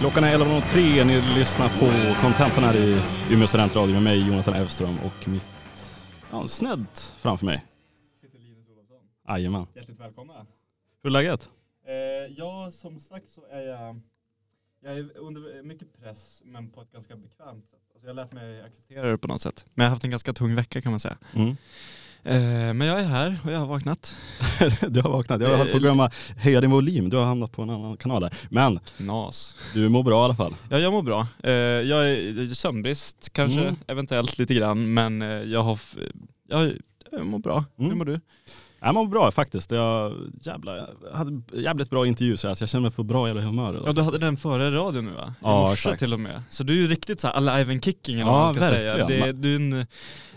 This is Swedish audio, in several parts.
Klockan är 11.03, ni lyssnar på Contentan här i Umeå studentradio med mig Jonathan Evström och mitt, ja, snett framför mig. Sitter Linus Olofsson. Jajamän. Hjärtligt välkomna. Hur är läget? Eh, ja, som sagt så är jag, jag är under mycket press men på ett ganska bekvämt sätt. Alltså jag har lärt mig acceptera det på något sätt. Men jag har haft en ganska tung vecka kan man säga. Mm. Eh, men jag är här och jag har vaknat. du har vaknat. Jag har hållit på att glömma höja din volym. Du har hamnat på en annan kanal där. Men Nas. du mår bra i alla fall. Ja, jag mår bra. Eh, jag är sömnbrist kanske, Mm. eventuellt lite grann, men eh, jag har, jag, jag mår bra. Mm. Hur mår du? Jag mår bra faktiskt. Jag, jävla, jag hade jävligt bra intervju så jag känner mig på bra jävla humör. idag. Ja, du hade den före radion nu va? I Ja, morse exakt. till och med. Så du är ju riktigt så här alive and kicking eller Ja, vad man ska säga. verkligen. Det, du, är en,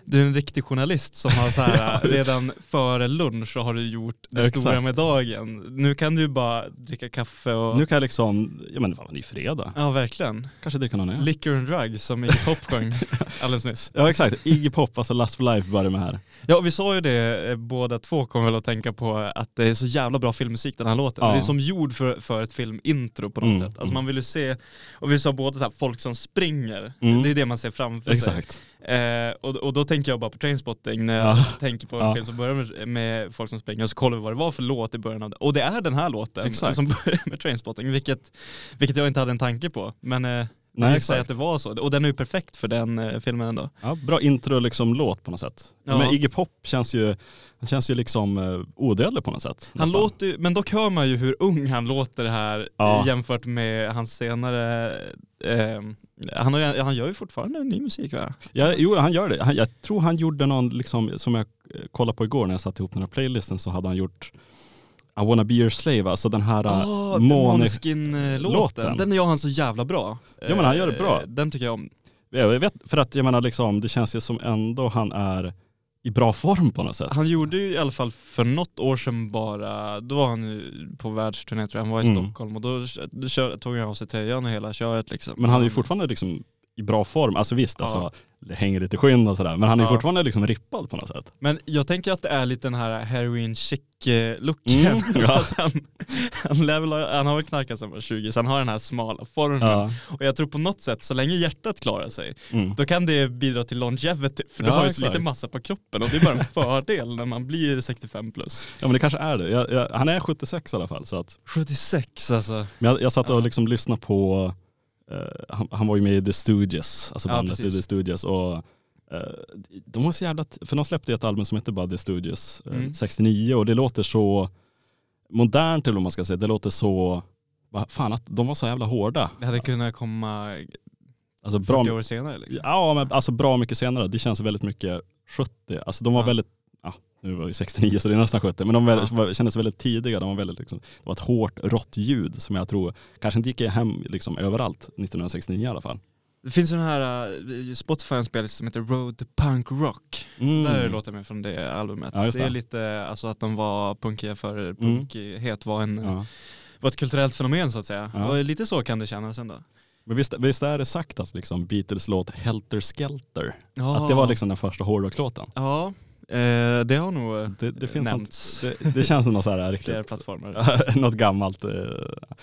du är en riktig journalist som har så här redan före lunch så har du gjort det Exakt. stora med dagen. Nu kan du bara dricka kaffe och... Nu kan jag liksom, ja men fan, det är fredag. Ja, verkligen. Kanske dricka någon öl. Liquor and drugs som Iggy Pop sjöng alldeles nyss. Ja exakt, Iggy Pop, alltså Last for Life börjar med här. Ja, vi sa ju det eh, båda två kommer väl att tänka på att det är så jävla bra filmmusik den här låten. Ja. Det är som gjord för, för ett filmintro på något Mm, sätt. Alltså mm. man vill ju se, och vi sa båda så här, folk som springer, Mm. det är det man ser framför sig. Exakt. Eh, och, och då tänker jag bara på Trainspotting när jag Ja. tänker på en Ja. film som börjar med, med folk som springer och så kollar vi vad det var för låt i början av det. Och det är den här låten Exakt. som börjar med Trainspotting, vilket, vilket jag inte hade en tanke på. Men eh, Nej, jag säger exakt. att det var så. Och den är ju perfekt för den eh, filmen ändå. Ja, bra intro liksom låt på något sätt. Ja. Men Iggy Pop känns ju, han känns ju liksom uh, odödlig på något sätt. Han nästan. låter ju, men dock hör man ju hur ung han låter här Ja. eh, jämfört med hans senare, eh, han, har, han gör ju fortfarande ny musik va? Ja, jo, han gör det. Han, jag tror han gjorde någon, liksom, som jag eh, kollade på igår när jag satte ihop den här playlisten så hade han gjort I wanna be your slave, alltså den här Oh, Måne... Måneskin-låten, låten. den gör han så jävla bra. Ja, men han gör det bra. Eh, Den tycker jag om. Jag vet, för att jag menar liksom, det känns ju som ändå han är i bra form på något sätt. Han gjorde ju i alla fall för något år sedan bara, då var han ju på världsturné tror jag, han var i Mm. Stockholm och då, kör, tog han av sig tröjan och hela köret liksom. Men han är ju fortfarande liksom i bra form, alltså visst, Ja. alltså, hänger lite skinn och sådär, men han är Ja. fortfarande liksom rippad på något sätt. Men jag tänker att det är lite den här heroin chic look Mm, ja. han, han, han har väl knarkat sedan var 20 så han har den här smala formen. Ja. Och jag tror på något sätt, så länge hjärtat klarar sig, Mm. då kan det bidra till longevity. För du har ju så lite massa på kroppen och det är bara en fördel när man blir 65 plus. ja men det kanske är det. Jag, jag, han är 76 i alla fall. Så att, 76 alltså. men jag, jag satt och liksom lyssnade på, eh, han, han var ju med i The Stooges, alltså Ja, bandet i precis. The Stooges. Och, eh, de var så jävla, för de släppte ett album som heter bara The Stooges eh, Mm. 69 och det låter så modernt eller vad man ska säga. Det låter så, vad fan att de var så jävla hårda. Det hade kunnat komma Alltså 40 bra, år senare liksom. Ja men alltså bra mycket senare. Det känns väldigt mycket 70. Alltså de var Ja. väldigt, nu var vi 69 så det är nästan 70, men de var, Ja. kändes väldigt tidiga. De var väldigt, liksom, det var ett hårt rått ljud som jag tror kanske inte gick hem liksom, överallt 1969 i alla fall. Det finns den här, uh, Spotify har en spellista som heter Road Punk Rock. Mm. Där är det låtar med från det albumet. Ja, just det är det. lite, alltså att de var punkiga för punkighet var, en, Ja. var ett kulturellt fenomen så att säga. Ja. Lite så kan det kännas ändå. Men visst, visst är det sagt att liksom Beatles låt Helter Skelter, Ja. att det var liksom den första hårdrocklåten? Ja, eh, det har nog eh, Det, det, finns nämnts något, det, det känns som något så här riktigt, plattformar. något gammalt. Eh,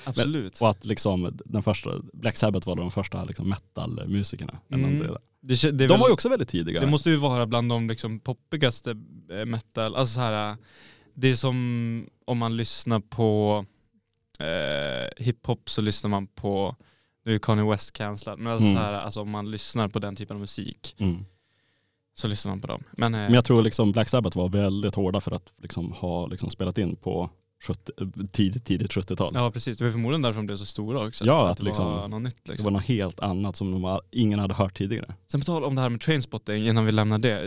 Absolut. och att liksom den första, Black Sabbath var de första liksom metalmusikerna. Mm. Det, De väl- var ju också väldigt tidiga. det måste ju vara bland de liksom poppigaste eh, metal, alltså så här, det är som om man lyssnar på eh, hiphop så lyssnar man på, nu är Kanye West cancellad, men alltså, Mm. så här, alltså om man lyssnar på den typen av musik Mm. Så lyssnar man på dem. Men, eh, Men jag tror liksom Black Sabbath var väldigt hårda för att liksom ha liksom spelat in på 70, tidigt, tidigt 70-tal. ja precis, det var förmodligen därför de blev så stora också. Ja, att att det liksom- var något nytt Det liksom. var något helt annat som de, var- ingen hade hört tidigare. Sen på tal om det här med Trainspotting innan vi lämnar det.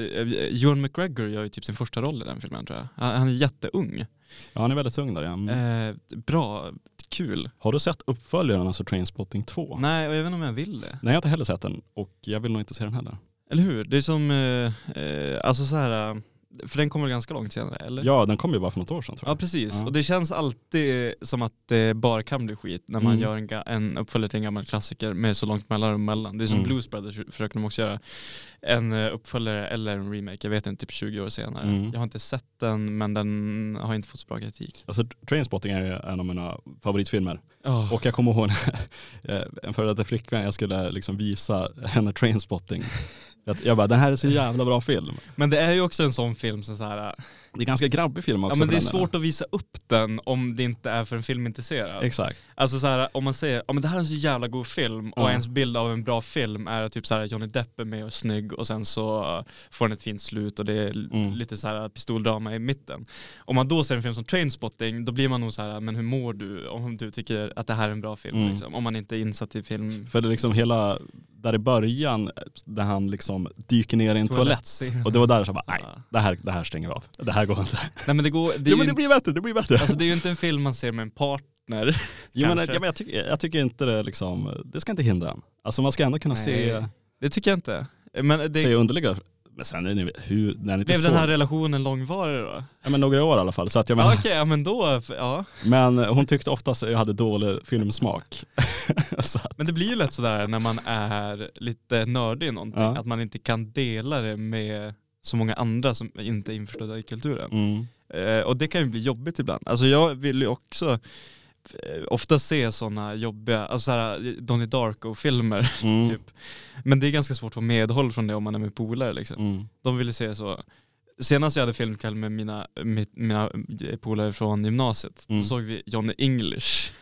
Ewan McGregor gör ju typ sin första roll i den filmen tror jag. Han han är jätteung. Ja, han är väldigt ung där ja. Mm. Eh, bra, kul. Har du sett uppföljaren, alltså Trainspotting 2? Nej, och jag vet inte om jag vill det. Nej, jag har inte heller sett den och jag vill nog inte se den heller. Eller hur? Det är som, eh, eh, alltså så här, eh, för den kommer ganska långt senare, eller? Ja, den kom ju bara för något år sedan tror Ja jag. precis, Ja. och det känns alltid som att det bara kan bli skit när man Mm. gör en, en uppföljare till en gammal klassiker med så långt mellanrum mellan. Det är som Mm. Blues Brothers försöker de också göra. En eh, uppföljare eller en remake, jag vet inte, typ 20 år senare. Mm. Jag har inte sett den men den har inte fått så bra kritik. Alltså Trainspotting är en av mina favoritfilmer. Oh. Och jag kommer ihåg en före detta flickvän, jag skulle liksom visa henne Trainspotting. Jag, jag bara, det här är så jävla bra film. Men det är ju också en sån film som så här, det är ganska grabbig film också. ja men det är svårt att visa upp den om det inte är för en filmintresserad. Exakt. Alltså så här, om man säger, ja men det här är en så jävla god film och Ja. ens bild av en bra film är typ så här Johnny Depp är med och är snygg och sen så får den ett fint slut och det är Mm. lite så här pistoldrama i mitten. Om man då ser en film som Trainspotting då blir man nog så här, men hur mår du om du tycker att det här är en bra film Mm. liksom, om man inte är insatt i film. För det är liksom hela, där i början, där han liksom dyker ner i en toalett. Toalettscen. Och det var där jag bara, nej, det här, det här stänger vi av. Det här går inte. Nej men det går, det ja men det blir bättre, det blir bättre. alltså, det är ju inte en film man ser med en partner. jo, men, ja, men jag, tycker, jag tycker inte det liksom, det ska inte hindra en. Alltså man ska ändå kunna se, Nej. Det tycker jag inte. Men det, se underliga, men sen är det, hur, när inte blev den här relationen långvarig då? ja, men några år i alla fall. Så att jag Ja, menar, Okej, ja men då, ja. Men hon tyckte oftast att jag hade dålig filmsmak. att- Men det blir ju lätt sådär när man är lite nördig i någonting, Ja. att man inte kan dela det med så många andra som inte är införstådda i kulturen. mm. Eh, och det kan ju bli jobbigt ibland. Alltså jag vill ju också eh, ofta se sådana jobbiga, alltså såhär Donnie Darko-filmer Mm. typ. Men det är ganska svårt att få medhåll från det om man är med polare liksom. Mm. De ville se så. Senast jag hade filmkväll med mina, mit- mina polare från gymnasiet, Mm. då såg vi Johnny English.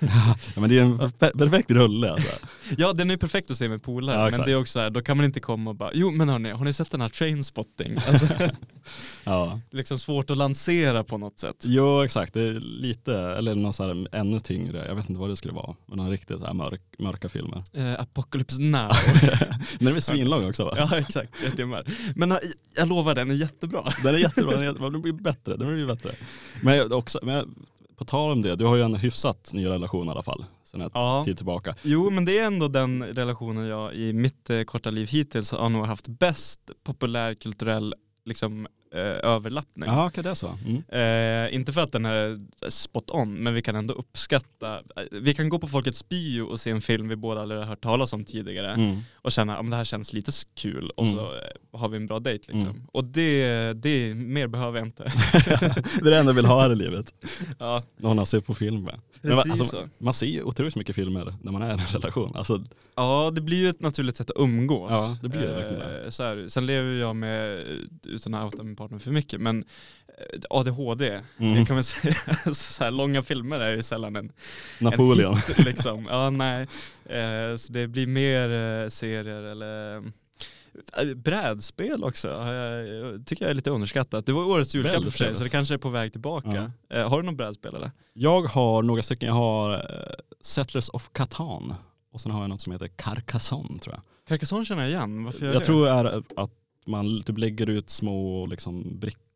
Ja, men det är en perfe- perfekt rulle alltså. Ja den är perfekt att se med polare, Ja, men det är också så här, då kan man inte komma och bara Jo men hörni, har ni sett den här Trainspotting? Alltså, Ja. liksom svårt att lansera på något sätt. Jo exakt, det är lite, eller någon så här ännu tyngre, jag vet inte vad det skulle vara. Men någon riktigt så här mörk, mörka filmer. Eh, Apocalypse Now. Men den är svinlång också va? ja exakt, ett timmar. Men eh, jag lovar, den är jättebra. Den är jättebra, den, är jättebra. den blir bättre. Den blir bättre. Men, jag också, men jag- på tal om det, du har ju en hyfsat ny relation i alla fall. Sen ett Ja. tid tillbaka. Jo men det är ändå den relationen jag i mitt eh, korta liv hittills har nog haft bäst populärkulturell liksom, överlappning. Jaha okej det är så. Mm. Eh, inte för att den är spot on, men vi kan ändå uppskatta, eh, vi kan gå på Folkets bio och se en film vi båda aldrig har hört talas om tidigare Mm. och känna om det här känns lite kul och Mm. så eh, har vi en bra dejt liksom. Mm. Och det, det, mer behöver jag inte. det är det enda jag vill ha här i livet. ja, Någon har sett på film med. Man, alltså, så. man ser ju otroligt mycket filmer när man är i en relation. Alltså, Ja, det blir ju ett naturligt sätt att umgås. Ja, det blir det verkligen Eh, så är det. Sen lever jag med, utan att outa min partner för mycket, men eh, ADHD, Mm. det kan man säga, så här, långa filmer är ju sällan en, Napoleon. en hit liksom. Ja, nej. Eh, så det blir mer eh, serier eller Brädspel också, jag, jag tycker jag är lite underskattat. Det var årets julklapp för sig, så det kanske är på väg tillbaka. Eh, har du något brädspel eller? Jag har några stycken, jag har Settlers of Catan och sen har jag något som heter Carcassonne tror jag. Carcassonne känner jag igen, varför Jag det? tror är att man typ lägger ut små liksom, brickor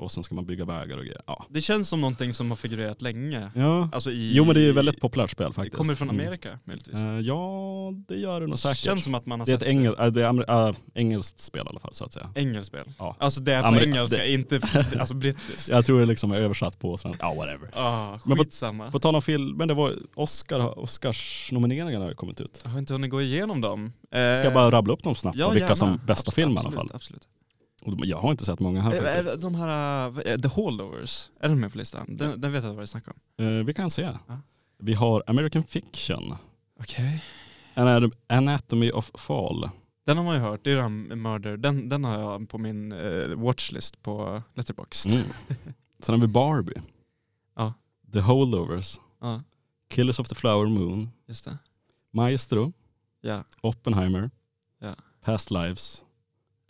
och sen ska man bygga vägar och grejer. Ja. Det känns som någonting som har figurerat länge. ja. Alltså i, Jo men det är ju väldigt populärt spel faktiskt. Kommer det från Mm. Amerika möjligtvis? Eh, ja det gör det nog säkert. Känns som att man har det är sett ett engel, äh, det är äh, engelskt spel i alla fall så att säga. engelskt spel. Ja. Alltså det är på Ameri- engelska, det- inte alltså brittiskt. Jag tror det liksom är översatt på svenska. Ja whatever. Ah, Men på- skitsamma. På tal om film, men det var Oscar, Oscars-nomineringarna har ju kommit ut. jag har inte hunnit gå igenom dem. Ska jag bara rabbla upp dem snabbt ja, och vilka gärna. som bästa Abs- film i alla absolut, fall. Absolut. Jag har inte sett många här Eh, faktiskt. eh, De här, eh, The Holdovers, är den med på listan? Den, den vet jag vad det snackar om. Vi kan se. Ja. Vi har American Fiction, Okej. An- Anatomy of Fall. Den har man ju hört, det är den Murder, den, den har jag på min watchlist på Letterboxd. Mm. Sen har vi Barbie. Ja. The Holdovers. Ja, Killers of the Flower Moon. just det. Maestro. Ja. Oppenheimer. Ja. Past Lives.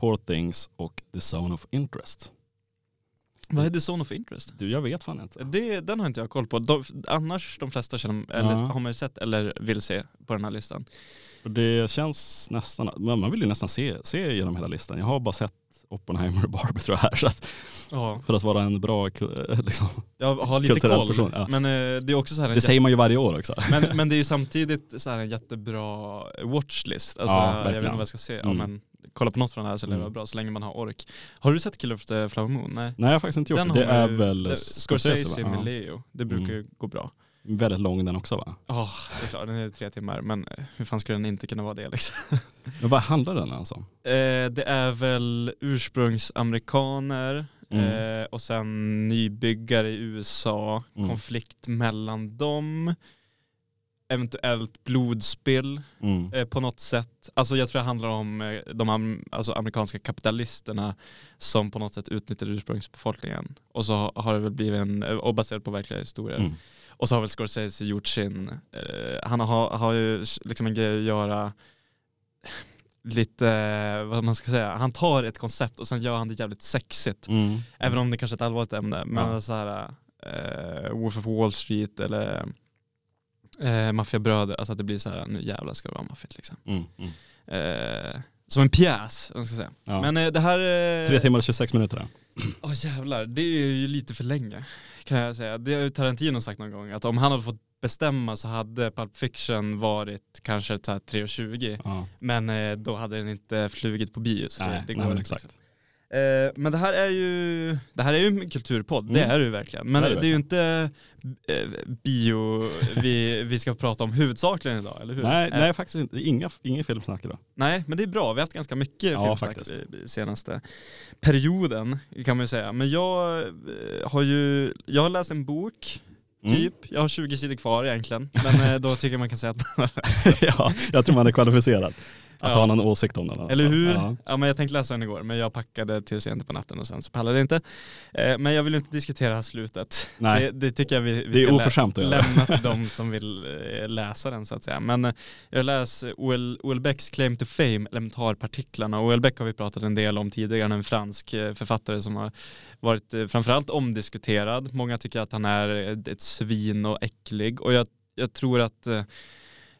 Poor Things och The Zone of Interest. Vad är The Zone of Interest? Du, jag vet fan inte. Det, den har inte jag koll på. De, annars de flesta känner, eller, Ja. har man ju sett eller vill se på den här listan. Det känns nästan, man vill ju nästan se, se genom hela listan. Jag har bara sett Oppenheimer och Barbie tror jag här. Så att, Ja. för att vara en bra, ku- liksom. Jag har lite koll. person, ja. Men eh, det är också så här Det säger man ju varje år också. men, men det är ju samtidigt så här en jättebra watchlist. Alltså, Ja, jag vet inte vad jag ska se. Ja, Mm. men kolla på något från det här så lär det Mm. bra så länge man har ork. Har du sett Killer of the Flower Moon? Nej. Nej jag har faktiskt inte gjort Den det. Är ju- väl det- Scorsese, Scorsese med. Leo. Det brukar Mm. ju gå bra. Väldigt lång den också va? Ja, det är klart. Den är tre timmar. Men eh, hur fan skulle den inte kunna vara det liksom? Men vad handlar den alltså om? Eh, det är väl ursprungsamerikaner Mm. eh, och sen nybyggare i USA, Mm. konflikt mellan dem, eventuellt blodspill Mm. eh, på något sätt. Alltså jag tror det handlar om eh, de am- alltså amerikanska kapitalisterna som på något sätt utnyttjar ursprungsbefolkningen. Och så har- det väl blivit en, eh, och baserat på verkliga historier. Mm. Och så har väl Scorsese gjort sin, eh, han har, har ju liksom en grej att göra lite, eh, vad man ska säga, han tar ett koncept och sen gör han det jävligt sexigt. Mm. Även om det kanske är ett allvarligt ämne. Men Ja. så här, eh, Wolf of Wall Street eller eh, Maffiabröder, alltså att det blir så här, nu jävlar ska det vara maffigt liksom. Mm. Mm. Eh, som en pjäs, om man ska säga. Ja. Men eh, det här... Eh, Tre timmar och 26 minuter. då. Åh jävlar, det är ju lite för länge kan jag säga. Det har ju Tarantino sagt någon gång, att om han hade fått bestämma så hade Pulp Fiction varit kanske så här 3.20 Ja. men eh, då hade den inte flugit på bio. Så Nej, det, det nej, går inte, exakt. liksom. Eh, men det här är ju, det här är ju en kulturpodd, det Mm. är det ju verkligen. Men Det är det, det är ju inte eh, bio vi, vi ska prata om huvudsakligen idag, eller hur? Nej, Eh, nej faktiskt inte. Inga, inga filmsnack idag. nej, men det är bra. Vi har haft ganska mycket Ja, filmsnack faktiskt. i- i senaste perioden kan man ju säga. Men jag eh, har ju, jag har läst en bok Mm. typ. Jag har 20 sidor kvar egentligen. Men eh, då tycker jag man kan säga att ja, jag tror man är kvalificerad att Ja. ha någon åsikt om den. Eller hur? Ja. Ja. men jag tänkte läsa den igår men jag packade till sent på natten och sen så pallade jag inte. Eh, men jag vill inte diskutera slutet. Nej. Det, det tycker jag vi, vi Det är ska lä- lämna till de som vill eh, läsa den så att säga. Men eh, jag läser O.L. O.L. Becks Claim to Fame, elementarpartiklarna. O.L. Beck har vi pratat en del om tidigare, en fransk eh, författare som har varit eh, framförallt omdiskuterad. Många tycker att han är ett, ett svin och äcklig och jag, jag tror att eh,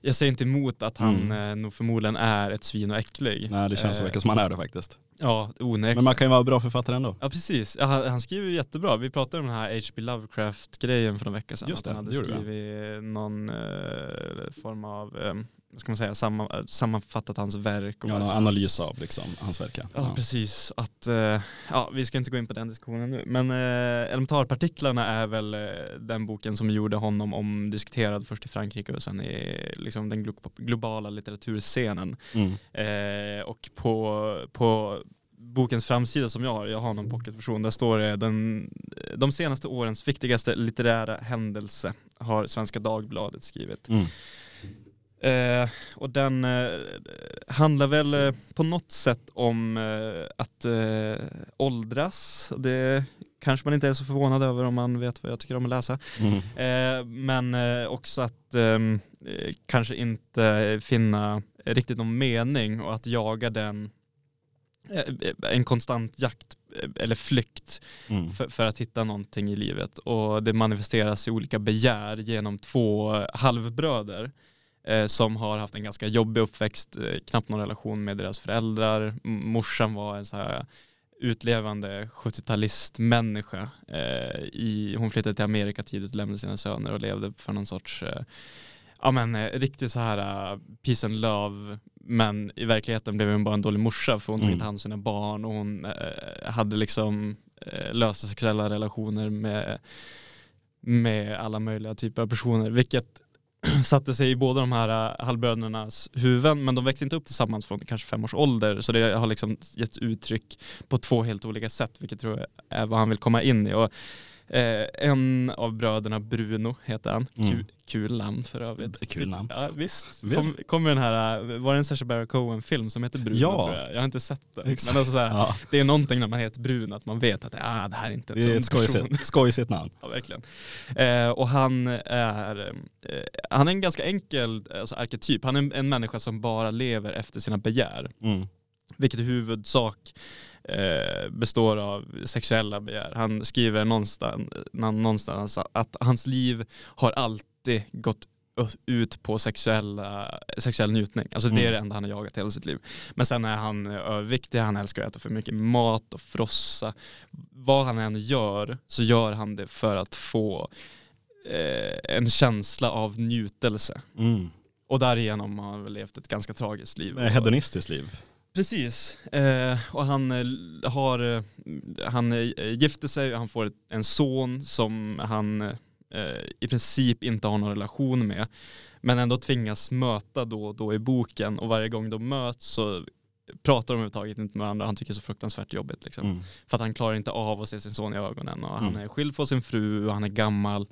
jag säger inte emot att han Mm. eh, nog förmodligen är ett svin och äcklig. Nej, det känns Eh, som han är det faktiskt. Ja, onekligen. Men man kan ju vara bra författare ändå. Ja precis, ja, han, han skriver jättebra. Vi pratade om den här H.P. Lovecraft-grejen för några veckor sedan. Just att han det, hade det skrivit någon eh, form av, eh, vad ska man säga, samman, sammanfattat hans verk. Och Ja, han- analys av liksom, hans verk. Ja, precis. Att, eh, ja, vi ska inte gå in på den diskussionen nu. Men eh, elementarpartiklarna är väl eh, den boken som gjorde honom omdiskuterad först i Frankrike och sen i liksom, den glo- globala litteraturscenen. Mm. Och på, på bokens framsida som jag har, jag har någon pocketversion, där står det den, de senaste årens viktigaste litterära händelse har Svenska Dagbladet skrivit. Mm. Eh, och den eh, handlar väl eh, på något sätt om eh, att eh, åldras. Det kanske man inte är så förvånad över om man vet vad jag tycker om att läsa. Mm. Eh, men också att kanske inte finna riktigt någon mening och att jaga den en konstant jakt eller flykt Mm. för, för att hitta någonting i livet och det manifesteras i olika begär genom två halvbröder som har haft en ganska jobbig uppväxt, eh, knappt någon relation med deras föräldrar. Morsan var en så här utlevande 70-talistmänniska. Eh, i, hon flyttade till Amerika tidigt och lämnade sina söner och levde för någon sorts eh, ja men eh, riktigt så här uh, peace and love men i verkligheten blev hon bara en dålig morsa för hon tog Mm. inte hand om sina barn och hon eh, hade liksom eh, lösa sexuella relationer med, med alla möjliga typer av personer vilket satte sig i båda de här äh, halvbrödernas huvuden men de växte inte upp tillsammans från kanske fem års ålder så det har liksom getts uttryck på två helt olika sätt vilket tror jag är vad han vill komma in i. Och, eh, en av bröderna Bruno heter han, Mm. Kul, kul namn för övrigt. Kul namn. Ja visst. Kom, kommer den här, uh, var det en Sacha Baron Cohen film som heter Bruno Ja. tror jag? Jag har inte sett den. Exakt. Men alltså så här, Ja, det är någonting när man heter Bruno att man vet att ah, det här är inte en det är ett skojsigt, skojsigt namn. Ja, verkligen. Eh, och han är, eh, han är en ganska enkel alltså, arketyp. Han är en, en människa som bara lever efter sina begär. Mm. Vilket i huvudsak eh, består av sexuella begär. Han skriver någonstans, nå- någonstans att hans liv har alltid gått ut på sexuella, sexuell njutning. Alltså det är Mm. det enda han har jagat hela sitt liv. Men sen är han eh, överviktig, han älskar att äta för mycket mat och frossa. Vad han än gör så gör han det för att få eh, en känsla av njutelse. Mm. Och därigenom har han väl levt ett ganska tragiskt liv. Hedonistiskt liv. Precis, eh, och han eh, har, eh, han eh, gifter sig och han får en son som han eh, i princip inte har någon relation med. Men ändå tvingas möta då och då i boken och varje gång de möts så pratar de överhuvudtaget inte med varandra. Han tycker det är så fruktansvärt jobbigt. Liksom. Mm. För att han klarar inte av att se sin son i ögonen. Och mm. Han är skild från sin fru och han är gammal.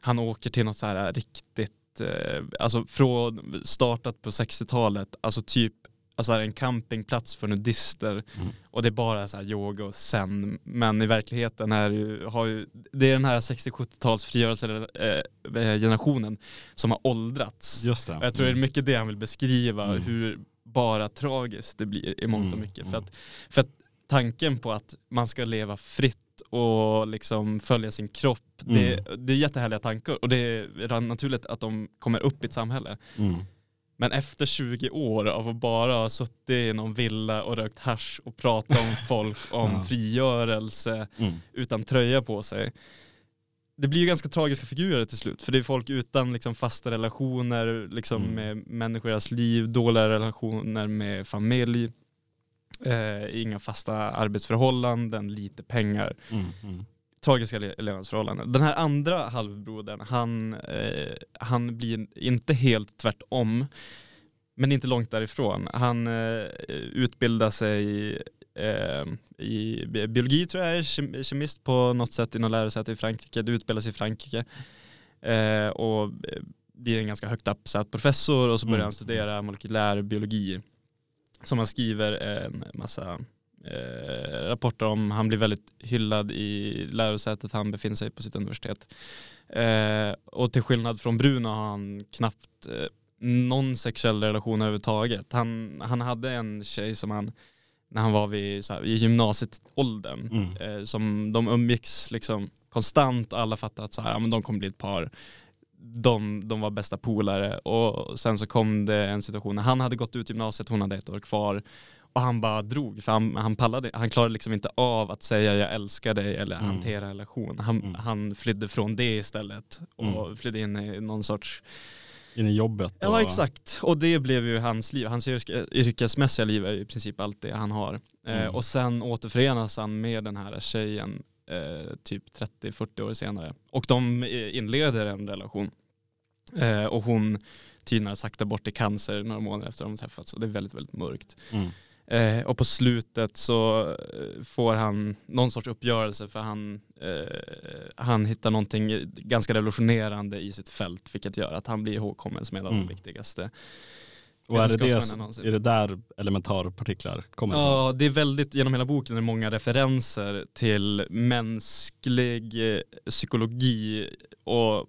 Han åker till något så här riktigt, eh, alltså från startat på 60-talet, alltså typ alltså en campingplats för nudister mm. och det är bara så här yoga och sen men i verkligheten är det, har ju, det är den här 60-70-tals frigörelsegenerationen som har åldrats. Just det. jag tror mm. det är mycket det han vill beskriva, mm. hur bara tragiskt det blir i mångt och mm, mycket. Mm. För, att, för att tanken på att man ska leva fritt och liksom följa sin kropp, mm. det, det är jättehärliga tankar och det är naturligt att de kommer upp i ett samhälle. Men efter 20 år av att bara ha suttit i någon villa och rökt hash och pratat om folk om ja. frigörelse mm. utan tröja på sig. Det blir ju ganska tragiska figurer till slut, för det är folk utan liksom fasta relationer liksom mm. med människor i deras liv, dåliga relationer med familj, eh, inga fasta arbetsförhållanden, lite pengar. Mm, mm tragiska levnadsförhållanden. Den här andra halvbrodern, han, eh, han blir inte helt tvärtom, men inte långt därifrån. Han eh, utbildar sig eh, i biologi tror jag, är kemist på något sätt i något lärosäte i Frankrike. Det utbildas i Frankrike. Eh, och blir en ganska högt uppsatt professor och så börjar mm. han studera molekylär biologi. Som han skriver en massa eh, rapporter om. Han blir väldigt hyllad i lärosätet han befinner sig på sitt universitet. Eh, och till skillnad från Bruno har han knappt eh, någon sexuell relation överhuvudtaget. Han, han hade en tjej som han när han var vid, så här, i gymnasietåldern mm. eh, som de umgicks liksom konstant och alla fattade att så här, ja, men de kommer bli ett par. De, de var bästa polare och sen så kom det en situation när han hade gått ut gymnasiet, hon hade ett år kvar och han bara drog, för han, han pallade, han klarade liksom inte av att säga jag älskar dig eller mm. hantera relation. Han, mm. han flydde från det istället och mm. flydde in i någon sorts in i jobbet? Och... Ja exakt, och det blev ju hans liv. Hans yrkesmässiga liv är i princip allt det han har. Eh, mm. och sen återförenas han med den här tjejen eh, typ 30-40 år senare. Och de eh, inleder en relation. Eh, och hon tynar sakta bort i cancer några månader efter att de träffats. Och det är väldigt, väldigt mörkt. Mm. Eh, och på slutet så eh, får han någon sorts uppgörelse för han, eh, han hittar någonting ganska revolutionerande i sitt fält vilket gör att han blir ihågkommen som en av mm. de viktigaste och är det, det, är det där elementarpartiklar kommer Ja, det är väldigt, genom hela boken är det många referenser till mänsklig psykologi och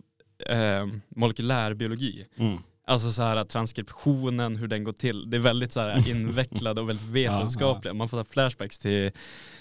eh, molekylärbiologi. Mm. Alltså så här transkriptionen, hur den går till. Det är väldigt så här invecklad och väldigt vetenskapligt. Man får flashbacks till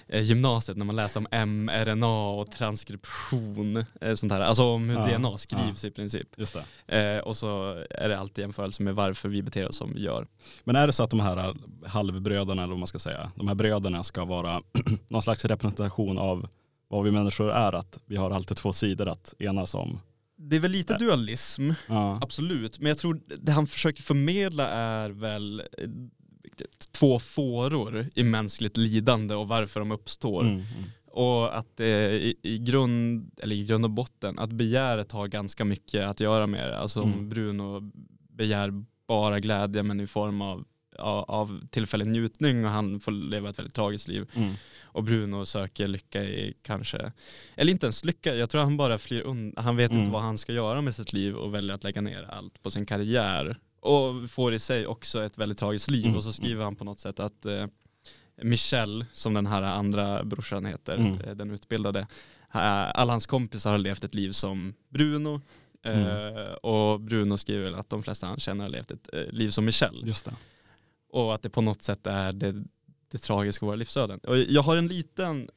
eh, gymnasiet när man läste om mRNA och transkription. Eh, sånt här. Alltså om hur ja, DNA skrivs ja. i princip. Just eh, och så är det alltid jämförelse med varför vi beter oss som vi gör. Men är det så att de här halvbröderna, eller vad man ska säga, de här bröderna ska vara någon slags representation av vad vi människor är? Att vi har alltid två sidor att enas om? Det är väl lite dualism, ja. absolut. Men jag tror det han försöker förmedla är väl eh, två fåror i mänskligt lidande och varför de uppstår. Mm, mm. Och att det i, i, grund, eller i grund och botten, att begäret har ganska mycket att göra med det. Alltså mm. Bruno begär bara glädje men i form av av tillfällig njutning och han får leva ett väldigt tragiskt liv. Mm. Och Bruno söker lycka i kanske, eller inte ens lycka, jag tror han bara flyr undan, han vet mm. inte vad han ska göra med sitt liv och väljer att lägga ner allt på sin karriär. Och får i sig också ett väldigt tragiskt liv mm. och så skriver han på något sätt att eh, Michel, som den här andra brorsan heter, mm. eh, den utbildade, eh, alla hans kompisar har levt ett liv som Bruno, Mm. Uh, och Bruno skriver att de flesta han känner har levt ett uh, liv som Michel. Just det. Och att det på något sätt är det, det tragiska i våra livsöden. Och jag har en liten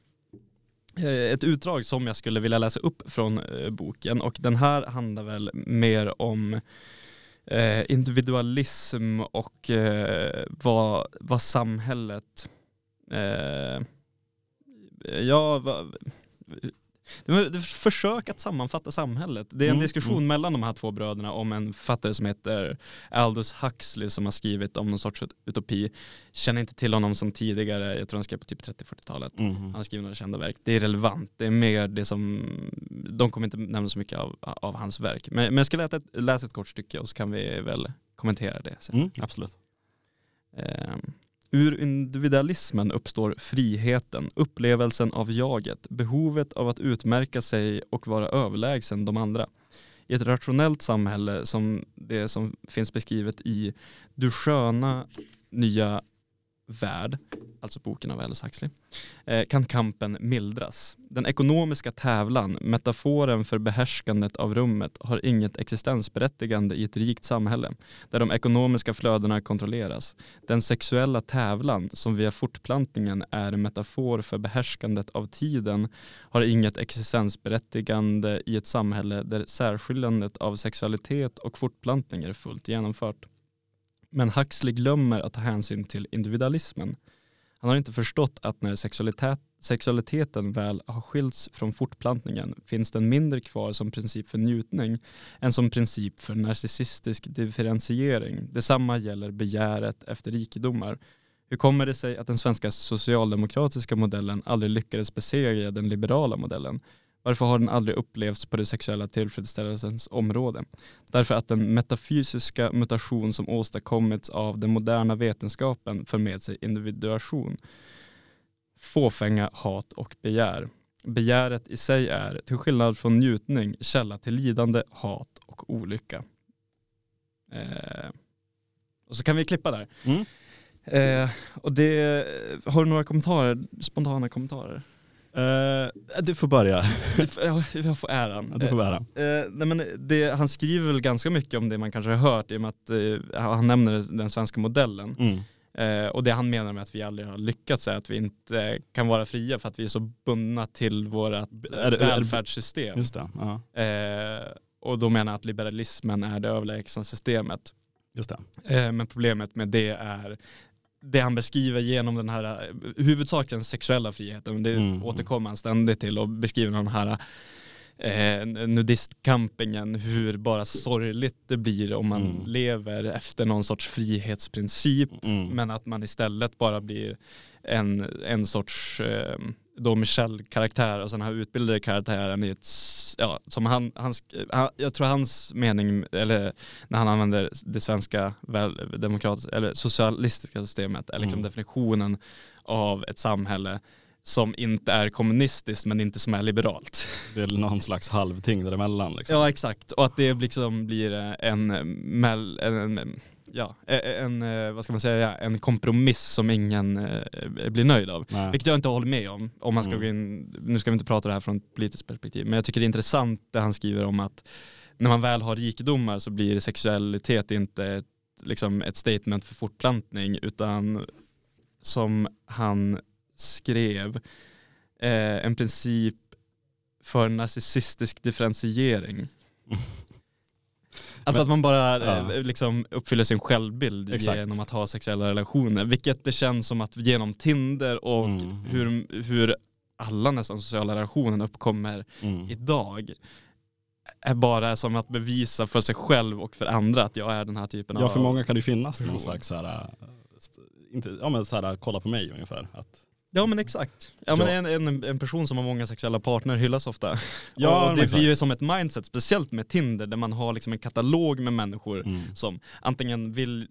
eh, ett utdrag som jag skulle vilja läsa upp från eh, boken och den här handlar väl mer om eh, individualism och vad, vad samhället, ja, vad, det är ett försök att sammanfatta samhället. Det är en Mm, diskussion mm. mellan de här två bröderna om en författare som heter Aldous Huxley som har skrivit om någon sorts utopi. Känner inte till honom som tidigare, jag tror han skrev på typ 30-40-talet. Mm. Han har skrivit några kända verk. Det är relevant, det är mer det som, de kommer inte nämna så mycket av, av hans verk. Men, men jag ska läsa ett, läsa ett kort stycke och så kan vi väl kommentera det sen. Mm, absolut. Eh, ur individualismen uppstår friheten, upplevelsen av jaget, behovet av att utmärka sig och vara överlägsen de andra. I ett rationellt samhälle som det som finns beskrivet i Du sköna nya värld, alltså boken av Alice Huxley, eh, kan kampen mildras. Den ekonomiska tävlan, metaforen för behärskandet av rummet, har inget existensberättigande i ett rikt samhälle där de ekonomiska flödena kontrolleras. Den sexuella tävlan, som via fortplantningen är en metafor för behärskandet av tiden, har inget existensberättigande i ett samhälle där särskiljandet av sexualitet och fortplantning är fullt genomfört. Men Huxley glömmer att ta hänsyn till individualismen. Han har inte förstått att när sexualitet, sexualiteten väl har skilts från fortplantningen finns den mindre kvar som princip för njutning än som princip för narcissistisk differentiering. Detsamma gäller begäret efter rikedomar. Hur kommer det sig att den svenska socialdemokratiska modellen aldrig lyckades besegra den liberala modellen? Varför har den aldrig upplevts på det sexuella tillfredsställelsens område? Därför att den metafysiska mutation som åstadkommits av den moderna vetenskapen för med sig individuation. Fåfänga, hat och begär. Begäret i sig är, till skillnad från njutning, källa till lidande, hat och olycka. Eh, och så kan vi klippa där. Mm. Eh, och det, har du några kommentarer, spontana kommentarer? Eh, du får börja. Ja, Jag får äran. Du får bära. Eh, nej men det, han skriver väl ganska mycket om det man kanske har hört i och med att eh, han nämner den svenska modellen. Mm. Och det han menar med att vi aldrig har lyckats är att vi inte kan vara fria för att vi är så bundna till vårt välfärdssystem. Just det. Eh, och då menar att liberalismen är det överlägsna systemet. just det. Men problemet med det är det han beskriver genom den här eh, huvudsakligen sexuella friheten. Det Mm. återkommer han ständigt till och beskriver den här eh, nudistcampingen, hur bara sorgligt det blir om man Mm. lever efter någon sorts frihetsprincip Mm. men att man istället bara blir en, en sorts eh, då Michel-karaktär och sen har utbildade karaktären i ett, ja, som han, han, sk- han, jag tror hans mening, eller när han använder det svenska väl, demokratiska, eller socialistiska systemet, är liksom Mm. definitionen av ett samhälle som inte är kommunistiskt men inte som är liberalt. Det är någon slags halvting däremellan. Liksom. Ja exakt, och att det liksom blir eh, en, eh, mell, en, en ja, en, vad ska man säga, en kompromiss som ingen blir nöjd av. Nej. Vilket jag inte håller med om. om man ska Mm. gå in, nu ska vi inte prata det här från ett politiskt perspektiv, men jag tycker det är intressant det han skriver om att när man väl har rikedomar så blir sexualitet inte ett, liksom ett statement för fortplantning utan som han skrev eh, en princip för narcissistisk differentiering. Alltså Men- att man bara Ja. eh, liksom uppfyller sin självbild Exakt. genom att ha sexuella relationer. Vilket det känns som att genom Tinder och Mm. hur, hur alla nästan sociala relationer uppkommer Mm. idag är bara som att bevisa för sig själv och för andra att jag är den här typen av... Ja, för många kan det ju finnas någon slags så här, st- inte, ja men så här, kolla på mig ungefär. Att, Ja men exakt. Ja, men en, en, en person som har många sexuella partner hyllas ofta. Ja, och det exakt. blir ju som ett mindset, speciellt med Tinder där man har liksom en katalog med människor mm. som antingen vill,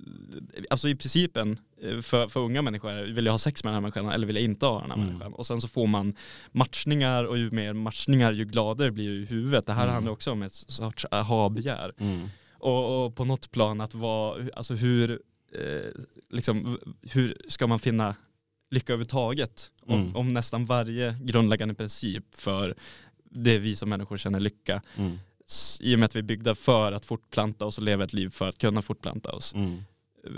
alltså i principen eh, för, för unga människor, vill jag ha sex med den här människan eller vill jag inte ha den här Mm. människan? Och sen så får man matchningar och ju mer matchningar ju gladare blir ju huvudet. Det här Mm. handlar också om ett sorts aha-begär. Mm. Och, och på något plan att vara, alltså hur, eh, liksom, hur ska man finna lycka överhuvudtaget? Om, Mm. om nästan varje grundläggande princip för det vi som människor känner lycka. Mm. I och med att vi är byggda för att fortplanta oss och leva ett liv för att kunna fortplanta oss. Mm.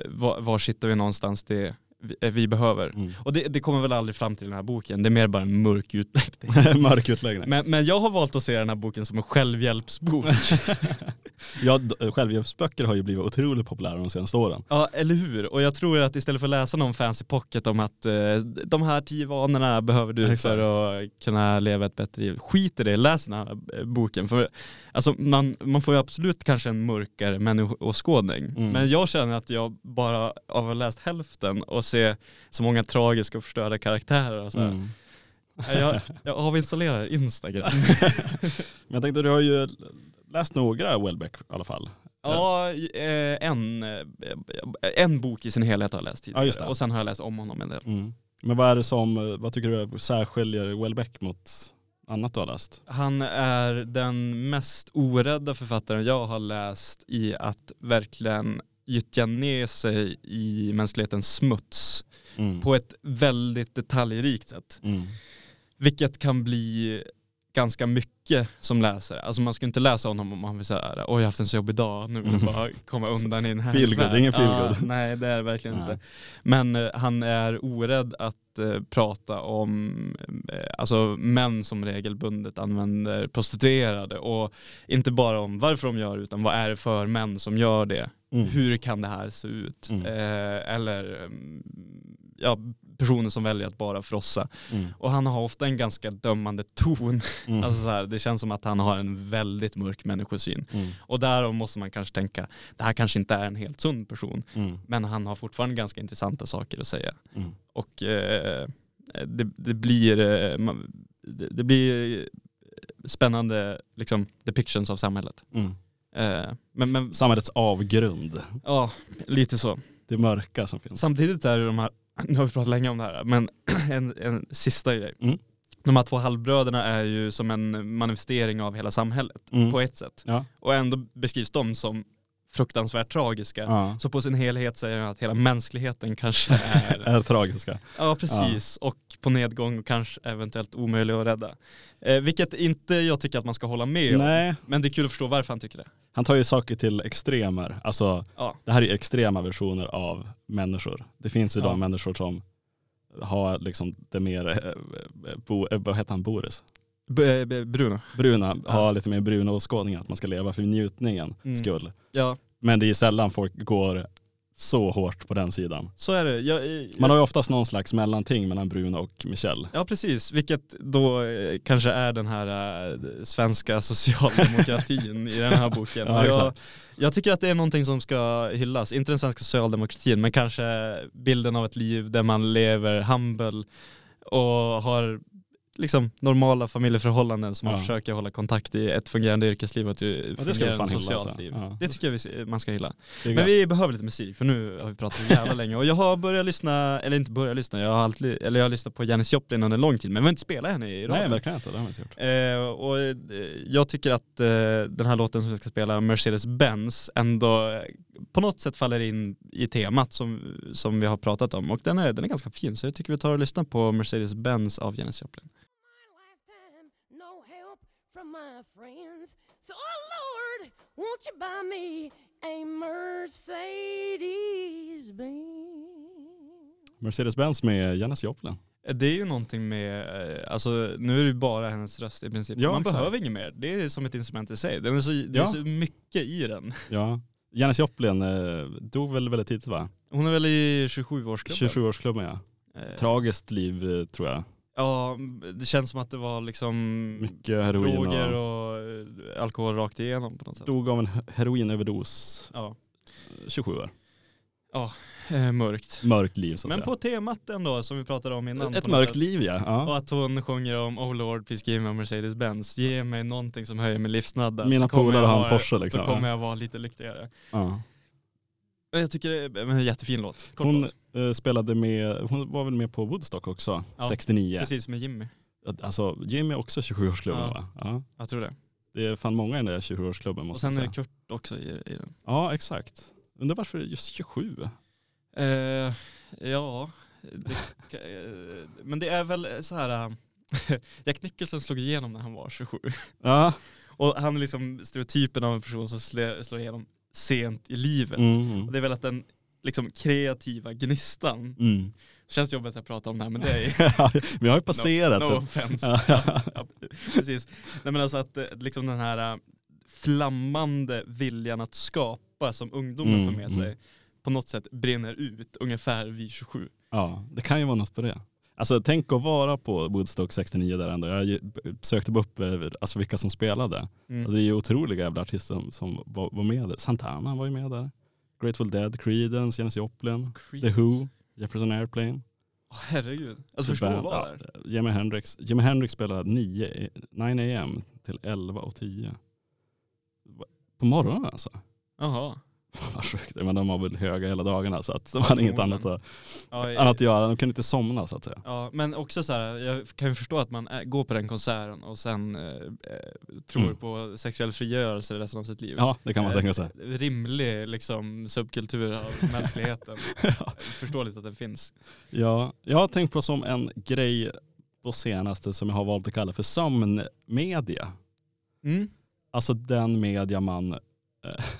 Var, var sitter vi någonstans det vi, eh, vi behöver? Mm. Och det, det kommer väl aldrig fram till den här boken, det är mer bara en mörk utläggning. Mörk utläggning. Men, men jag har valt att se den här boken som en självhjälpsbok. ja, d- självhjälpsböcker har ju blivit otroligt populära de senaste åren. Ja, eller hur? Och jag tror att istället för att läsa någon fancy pocket om att eh, de här tio vanorna behöver du Exakt. för att kunna leva ett bättre liv. Skit i det, läs den här eh, boken. För, alltså, man, man får ju absolut kanske en mörkare människoåskådning. Mm. Men jag känner att jag bara av att ha läst hälften och se så många tragiska och förstörda karaktärer och så Mm. jag, jag avinstallerar Instagram. Men jag tänkte, du har ju läst några Welbeck i alla fall. Ja, eh, en, eh, en bok i sin helhet har jag läst tidigare Ja, och sen har jag läst om honom en del. Mm. Men vad är det som, vad tycker du särskiljer Welbeck mot annat du har läst? Han är den mest orädda författaren jag har läst i att verkligen gyttja ner sig i mänsklighetens smuts Mm. på ett väldigt detaljrikt sätt. Mm. Vilket kan bli ganska mycket som läsare. Alltså man ska inte läsa honom om man vill säga oj jag har haft en så jobbig dag, nu vill jag bara komma undan i en härlig Feel good, värld." ingen feel ja. Nej det är det verkligen Nej. inte. Men eh, han är orädd att eh, prata om eh, alltså, män som regelbundet använder prostituerade och inte bara om varför de gör det utan vad är det för män som gör det? Mm. Hur kan det här se ut? Mm. Eh, eller mm, ja, personer som väljer att bara frossa. Mm. Och han har ofta en ganska dömande ton. Mm. Alltså så här, det känns som att han har en väldigt mörk människosyn. Mm. Och därav måste man kanske tänka, det här kanske inte är en helt sund person. Mm. Men han har fortfarande ganska intressanta saker att säga. Mm. Och eh, det, det blir eh, det, det blir spännande liksom, depictions av samhället. Eh, men, men Samhällets avgrund, ja, lite så. det mörka som finns. Samtidigt är det de här, nu har vi pratat länge om det här, men en, en sista grej. Mm. De här två halvbröderna är ju som en manifestering av hela samhället Mm. på ett sätt. Ja. Och ändå beskrivs de som fruktansvärt tragiska. Ja. Så på sin helhet säger han att hela mänskligheten kanske är, Är tragiska. ja precis, och på nedgång och kanske eventuellt omöjlig att rädda. Eh, vilket inte jag tycker att man ska hålla med om. Nej, Men det är kul att förstå varför han tycker det. han tar ju saker till extremer. Alltså Ja, det här är extrema versioner av människor. Det finns ju Ja. de människor som har liksom det mer, eh, bo, eh, vad heter han, Boris? B- B- Bruno. Bruna, Ja. har lite mer bruna åskådningar, att man ska leva för njutningen Mm. skull. Ja, Men det är ju sällan folk går så hårt på den sidan. så är det. Jag, Man har ju oftast någon slags mellanting mellan Bruno och Michel. Ja precis, vilket då eh, kanske är den här eh, svenska socialdemokratin i den här boken. Ja, jag, jag tycker att det är någonting som ska hyllas, inte den svenska socialdemokratin men kanske bilden av ett liv där man lever humble och har liksom normala familjeförhållanden som man Ja. försöker hålla kontakt i ett fungerande yrkesliv och ett ska vi fungerande fan hylla, socialt alltså. liv. Ja. Det tycker jag vi, man ska hylla. Det Men vi behöver lite musik för nu har vi pratat så jävla länge och jag har börjat lyssna, eller inte börjat lyssna, jag har, alltid, eller jag har lyssnat på Janis Joplin under lång tid men vi har inte spelat henne i Nej radion. verkligen inte, det har vi inte gjort. Eh, och eh, jag tycker att eh, den här låten som vi ska spela, Mercedes-Benz, ändå eh, på något sätt faller in i temat som, som vi har pratat om och den är, den är ganska fin så jag tycker vi tar och lyssnar på Mercedes-Benz av Janis Joplin. Mercedes-Benz med Janis Joplin. Det är ju någonting med, eh, alltså nu är det ju bara hennes röst i princip. Ja, Man exakt. behöver inget mer, det är som ett instrument i sig. Den är så, det är Ja. så mycket i den. Ja. Janis Joplin eh, dog väl väldigt tidigt va? Hon är väl i 27-årsklubben? 27-årsklubben ja. Eh, Tragiskt liv eh, tror jag. Ja, det känns som att det var liksom Mycket heroin droger och... och alkohol rakt igenom på något sätt. Dog av en heroinöverdos. Ja, 27 år. Eh, mörkt. Mörkt liv så att Men säga. på temat ändå som vi pratade om innan. Ett mörkt sätt. liv ja. Och ja. att hon sjunger om Oh Lord please give me a Mercedes-Benz. Ge mig någonting som höjer min livsstandard. Mina polare har en Porsche liksom. Då kommer jag vara lite lyckligare. ja. Jag tycker det är en jättefin låt. Kort Hon låt. eh, spelade med, hon var väl med på Woodstock också, Ja, 69. Precis med Jimmy. Alltså Jimmy är också 27-årsklubben Ja. va? Ja. Jag tror det. Det är fan många i den där 27-årsklubben Och måste sen jag är säga. Kurt också i, i den. Ja exakt. Undrar varför just 27? Eh, ja, det, eh, men det är väl så här. Jack Nicholson slog igenom när han var 27. Ja. Och han är liksom stereotypen av en person som slår, igenom sent i livet. Mm. Och det är väl att den liksom kreativa gnistan, Mm. känns jobbigt att prata om det här det är Vi har ju passerat. no, no offense. Ja. Precis. Nej men alltså att eh, liksom den här, flammande viljan att skapa som ungdomen Mm, får med sig mm. på något sätt brinner ut ungefär vid 27. Ja, det kan ju vara något på det. Alltså tänk att vara på Woodstock 69 där ändå. Jag sökte upp eh, alltså, vilka som spelade. Mm. Alltså, det är ju otroliga jävla artister som, som var, var med där. Santana var ju med där. Grateful Dead, Creedence, Janis Joplin, The Who, Jefferson Airplane. Åh, herregud. Alltså förstå vara ja. Jimi Hendrix. Jimi Hendrix spelade 9, 9 am till 11 och 10. På morgonen alltså. Jaha. Vad sjukt. Men de var väl höga hela dagarna så att de hade inget annat att, Ja, annat att göra. De kunde inte somna så att säga. Ja, men också så här, jag kan ju förstå att man går på den konserten och sen eh, eh, tror Mm. på sexuell frigörelse resten av sitt liv. Ja, det kan man Eh, tänka sig. Rimlig liksom, subkultur av mänskligheten. Ja. Förståeligt att den finns. Ja, jag har tänkt på som en grej på senaste som jag har valt att kalla för sömnmedia. Mm. Alltså den media man eh,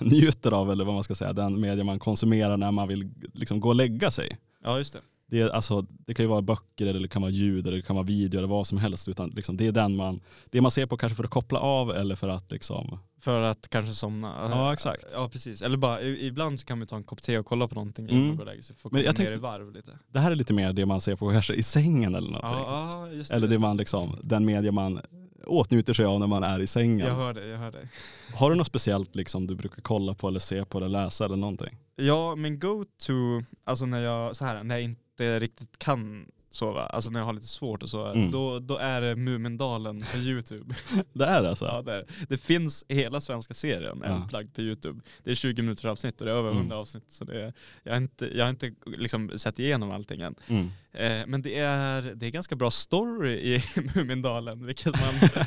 njuter av eller vad man ska säga, den media man konsumerar när man vill liksom gå och lägga sig. Ja, just det. Det, alltså, det kan ju vara böcker eller det kan vara ljud eller det kan vara video eller vad som helst. Utan liksom, det är den man, det man ser på kanske för att koppla av eller för att liksom, För att kanske somna. Ja, exakt. Ja, precis. Eller bara, ibland så kan man ta en kopp te och kolla på någonting Mm. innan man går och lägger sig. För att Men komma jag ner tänkte- i varv lite. det här är lite mer det man ser på kanske i sängen eller någonting. Ja, ja, just det. eller det just man liksom, den media man åtnjuter sig av när man är i sängen. Jag hör det, jag hör det. Har du något speciellt liksom du brukar kolla på eller se på eller läsa eller någonting? Ja, min go-to, alltså när jag, så här, när jag inte riktigt kan sova, alltså när jag har lite svårt att sova, Mm. då, då är det Mumindalen på YouTube. Det är det alltså? ja, det, är det. finns hela svenska serien Ja. upplagd på YouTube. Det är 20 minuter avsnitt och det är över Mm. 100 avsnitt. Så det är, jag har inte, jag har inte liksom sett igenom allting än. Mm. Eh, men det är, det är ganska bra story i Mumindalen, vilket man,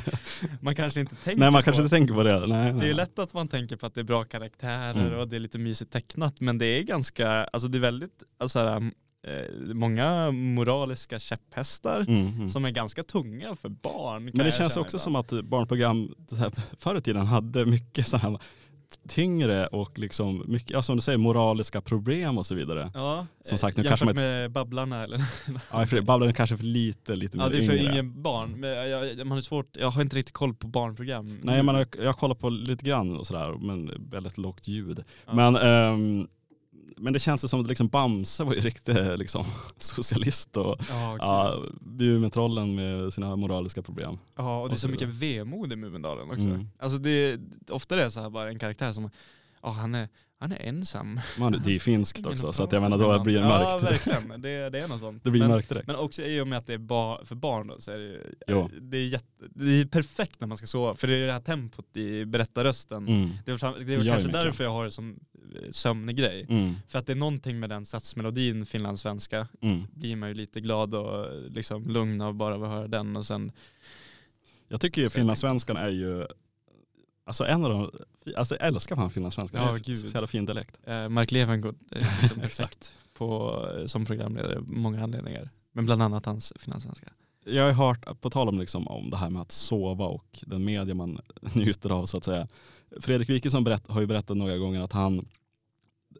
man kanske inte tänker Nej man på. kanske inte tänker på det. Nej, Det är lätt att man tänker på att det är bra karaktärer Mm. och det är lite mysigt tecknat men det är ganska, alltså det är väldigt, alltså här, många moraliska käpphästar Mm, mm. som är ganska tunga för barn. Men det känns också ibland. som att barnprogram här, förr i tiden hade mycket så här tyngre och liksom mycket, ja, som du säger, moraliska problem och så vidare. Ja, Som eh, sagt, nu jämfört kanske man med Babblarna eller? Ja, för Babblarna kanske är för lite, lite ja mer det är för yngre. ingen barn, men jag, man har svårt, jag har inte riktigt koll på barnprogram. Nej men jag, jag kollar på lite grann och sådär, men väldigt lågt ljud. Ja. Men, ehm, men det känns ju som att liksom Bamse var ju riktigt liksom, socialist och Ja, gud. ja, Mumintrollen med sina moraliska problem. Ja, och det är Och så så mycket vemod i Mumindalen också. Mm. Alltså det, ofta är det så här bara en karaktär som, ja han är, han är ensam. Man, det är ju finskt också så att jag menar då blir det Ja mörkt. verkligen, det, det är något sånt. Det blir men, mörkt direkt. men också i och med att det är ba, för barn då, så är det, Jo. det, är jätte, det är perfekt när man ska sova, för det är det här tempot i berättarrösten. Mm. Det är, det är kanske ju mycket. därför jag har det som eh, sömnig grej. Mm. För att det är någonting med den satsmelodin, finlandssvenska, Mm. blir man ju lite glad och liksom lugn av bara att höra den och sen Jag tycker ju finlandssvenskan är ju, alltså en av de, alltså jag älskar fan finlandssvenskan. Ja, det är så jävla fin dialekt. Eh, Mark Levengood är liksom Exakt. perfekt på, eh, som programledare, många anledningar. Men bland annat hans finanssvenska. Jag har hört, på tal om, liksom, om det här med att sova och den media man njuter av så att säga. Fredrik Wikingsson berätt, har ju berättat några gånger att han,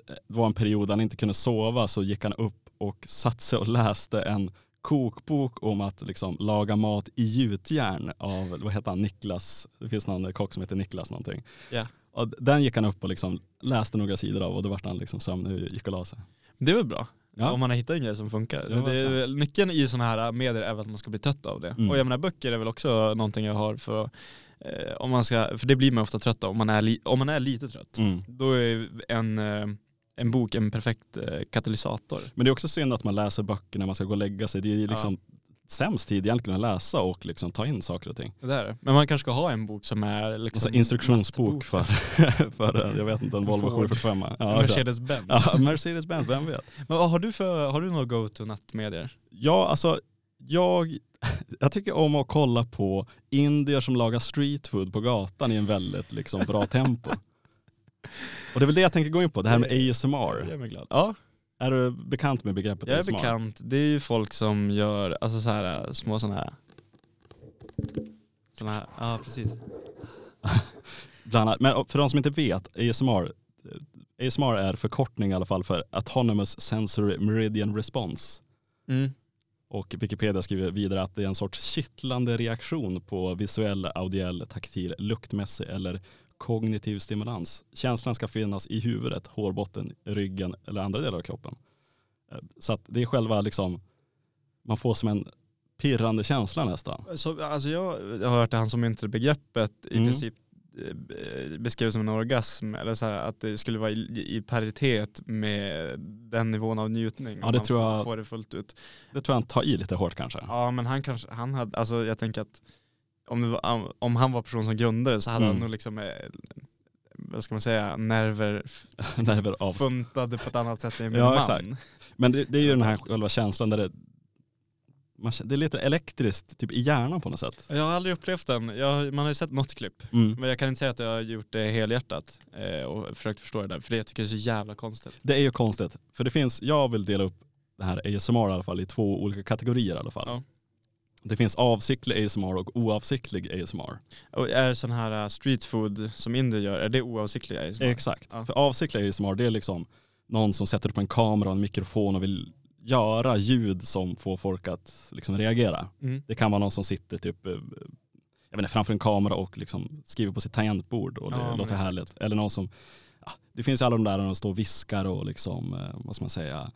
det var en period han inte kunde sova så gick han upp och satte sig och läste en kokbok om att liksom, laga mat i gjutjärn av, vad heter han, Niklas, det finns någon kock som heter Niklas någonting. Ja. Och den gick han upp och liksom läste några sidor av och då vart han liksom sömnig och gick och la sig. Det är väl bra? Ja. Om man har hittat en grej som funkar. Ja, är, nyckeln i sådana här medier är väl att man ska bli trött av det. Mm. Och jag menar böcker är väl också någonting jag har för, eh, om man ska, för det blir man ofta trött av om man är, li, om man är lite trött. Mm. Då är en, eh, en bok en perfekt eh, katalysator. Men det är också synd att man läser böcker när man ska gå och lägga sig. Det är liksom sämst tid egentligen att läsa och liksom ta in saker och ting. Det där. Men man kanske ska ha en bok som är liksom Alltså instruktionsbok för, för, jag vet inte, en Volvo Ford. 745. En Ja, Mercedes-Benz. ja, Mercedes-Benz, vem vet? Men vad har du för, har du några go-to nattmedier? Ja, alltså jag, jag tycker om att kolla på indier som lagar street food på gatan i en väldigt liksom, bra tempo. Och det är väl det jag tänker gå in på, det här med Det gör ASMR. mig glad. Ja, Är du bekant med begreppet jag är ASMR? bekant. Det är ju folk som gör, alltså så här små sådana här såna här, ja precis. Bland annat, men för de som inte vet, ASMR, ASMR är förkortning i alla fall för Autonomous Sensory Meridian Response. Mm. Och Wikipedia skriver vidare att det är en sorts kittlande reaktion på visuell, audiell, taktil, luktmässig eller kognitiv stimulans. Känslan ska finnas i huvudet, hårbotten, ryggen eller andra delar av kroppen. Eh, Så att det är själva liksom, man får som en pirrande känsla nästan. Så, alltså jag har hört att han som myntade begreppet i Mm. princip eh, beskrev som en orgasm, eller så här, att det skulle vara i, i paritet med den nivån av njutning. Ja, det tror jag- får det fullt ut. Det tror jag han tar i lite hårt kanske. Ja men han kanske, han hade, alltså jag tänker att om, var, om han var person som grundare så hade Mm. han nog liksom, eh, vad ska man säga, nerver Nerver av. funtade på ett annat sätt än en Ja, man. exakt. Men det, det är ju den här själva känslan där det, man, det är lite elektriskt typ i hjärnan på något sätt. Jag har aldrig upplevt den, jag, man har ju sett något klipp. Mm. Men jag kan inte säga att jag har gjort det helhjärtat eh, och försökt förstå det där, för det jag tycker jag är så jävla konstigt. Det är ju konstigt. För det finns, jag vill dela upp det här ASMR i alla fall i två olika kategorier i alla fall. Ja. Det finns avsiktlig ASMR och oavsiktlig ASMR. Och är sån här uh, street food som indier gör, är det oavsiktliga ASMR? Exakt. Ja. För avsiktlig ASMR det är liksom någon som sätter upp en kamera och en mikrofon och vill göra ljud som får folk att liksom reagera. Mm. Det kan vara någon som sitter typ eh, jag inte, framför en kamera och liksom skriver på sitt tangentbord och det Ja, låter härligt. Eller någon som, ja, det finns alla de där de står och viskar och liksom, eh, vad ska man säga,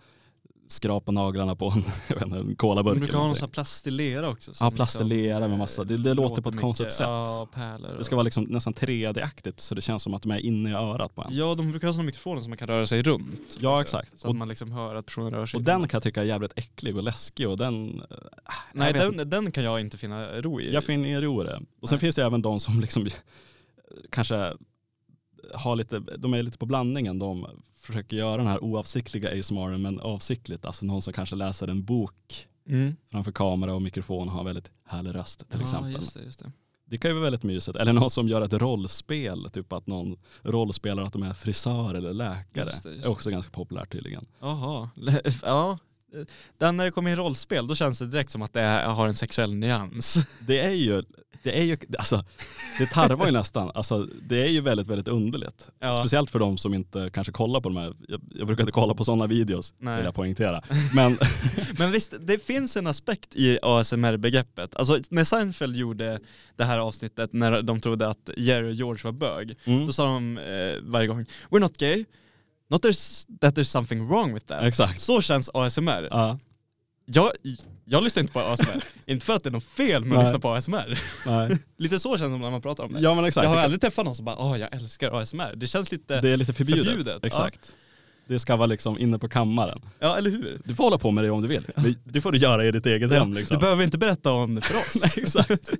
skrapar naglarna på en, jag vet inte, en De colaburk. brukar eller ha någon sån här plastillera också. Ja, som plastillera med liksom, massa- eh, det- det låter på ett konstigt sätt. Ja, pärlor. Det ska vara liksom nästan 3D-aktigt så det känns som att de är inne i örat på en. Ja, de brukar ha såna mikrofoner som man kan röra sig runt. Ja, exakt. Så Och- att man liksom hör att personen rör sig. Och den kan jag tycka är jävligt äcklig och läskig och den... eh, Nej, den, den kan jag inte finna ro i. Jag finner ro i det. Och sen Nej. finns det även de som liksom kanske har lite, de är lite på blandningen. De försöker göra den här oavsiktliga ASMR men avsiktligt. Alltså någon som kanske läser en bok mm. framför kamera och mikrofon och har väldigt härlig röst till ja, exempel. Just det, just det. Det kan ju vara väldigt mysigt. Eller någon som gör ett rollspel, typ att någon rollspelar att de är frisör eller läkare. Just det, just är också ganska populärt tydligen. Jaha, ja. Den när det kommer in rollspel, då känns det direkt som att det har en sexuell nyans. Det är ju, det är ju, alltså det tarvar ju nästan, alltså det är ju väldigt, väldigt underligt. Ja. Speciellt för de som inte kanske kollar på de här, jag, jag brukar inte kolla på sådana videos, Nej. vill jag poängtera. Men Men visst, det finns en aspekt i ASMR-begreppet. Alltså när Seinfeld gjorde det här avsnittet när de trodde att Jerry och George var bög, mm, då sa de eh, varje gång “We're not gay, not there's, that there's something wrong with that”. exakt. Så känns ASMR. Ja, Jag, jag lyssnar inte på ASMR, inte för att det är något fel med att Nej. lyssna på ASMR. nej. Lite så känns det när man pratar om det. ja men exakt. jag har aldrig träffat någon som bara “Åh, jag älskar ASMR”. Det känns lite, det är lite förbjudet. förbjudet, ja. Exakt. Det ska vara liksom inne på kammaren. ja eller hur? Du får hålla på med det om du vill. Men Det får du göra i ditt eget hem liksom. Du behöver inte berätta om det för oss. Nej, exakt.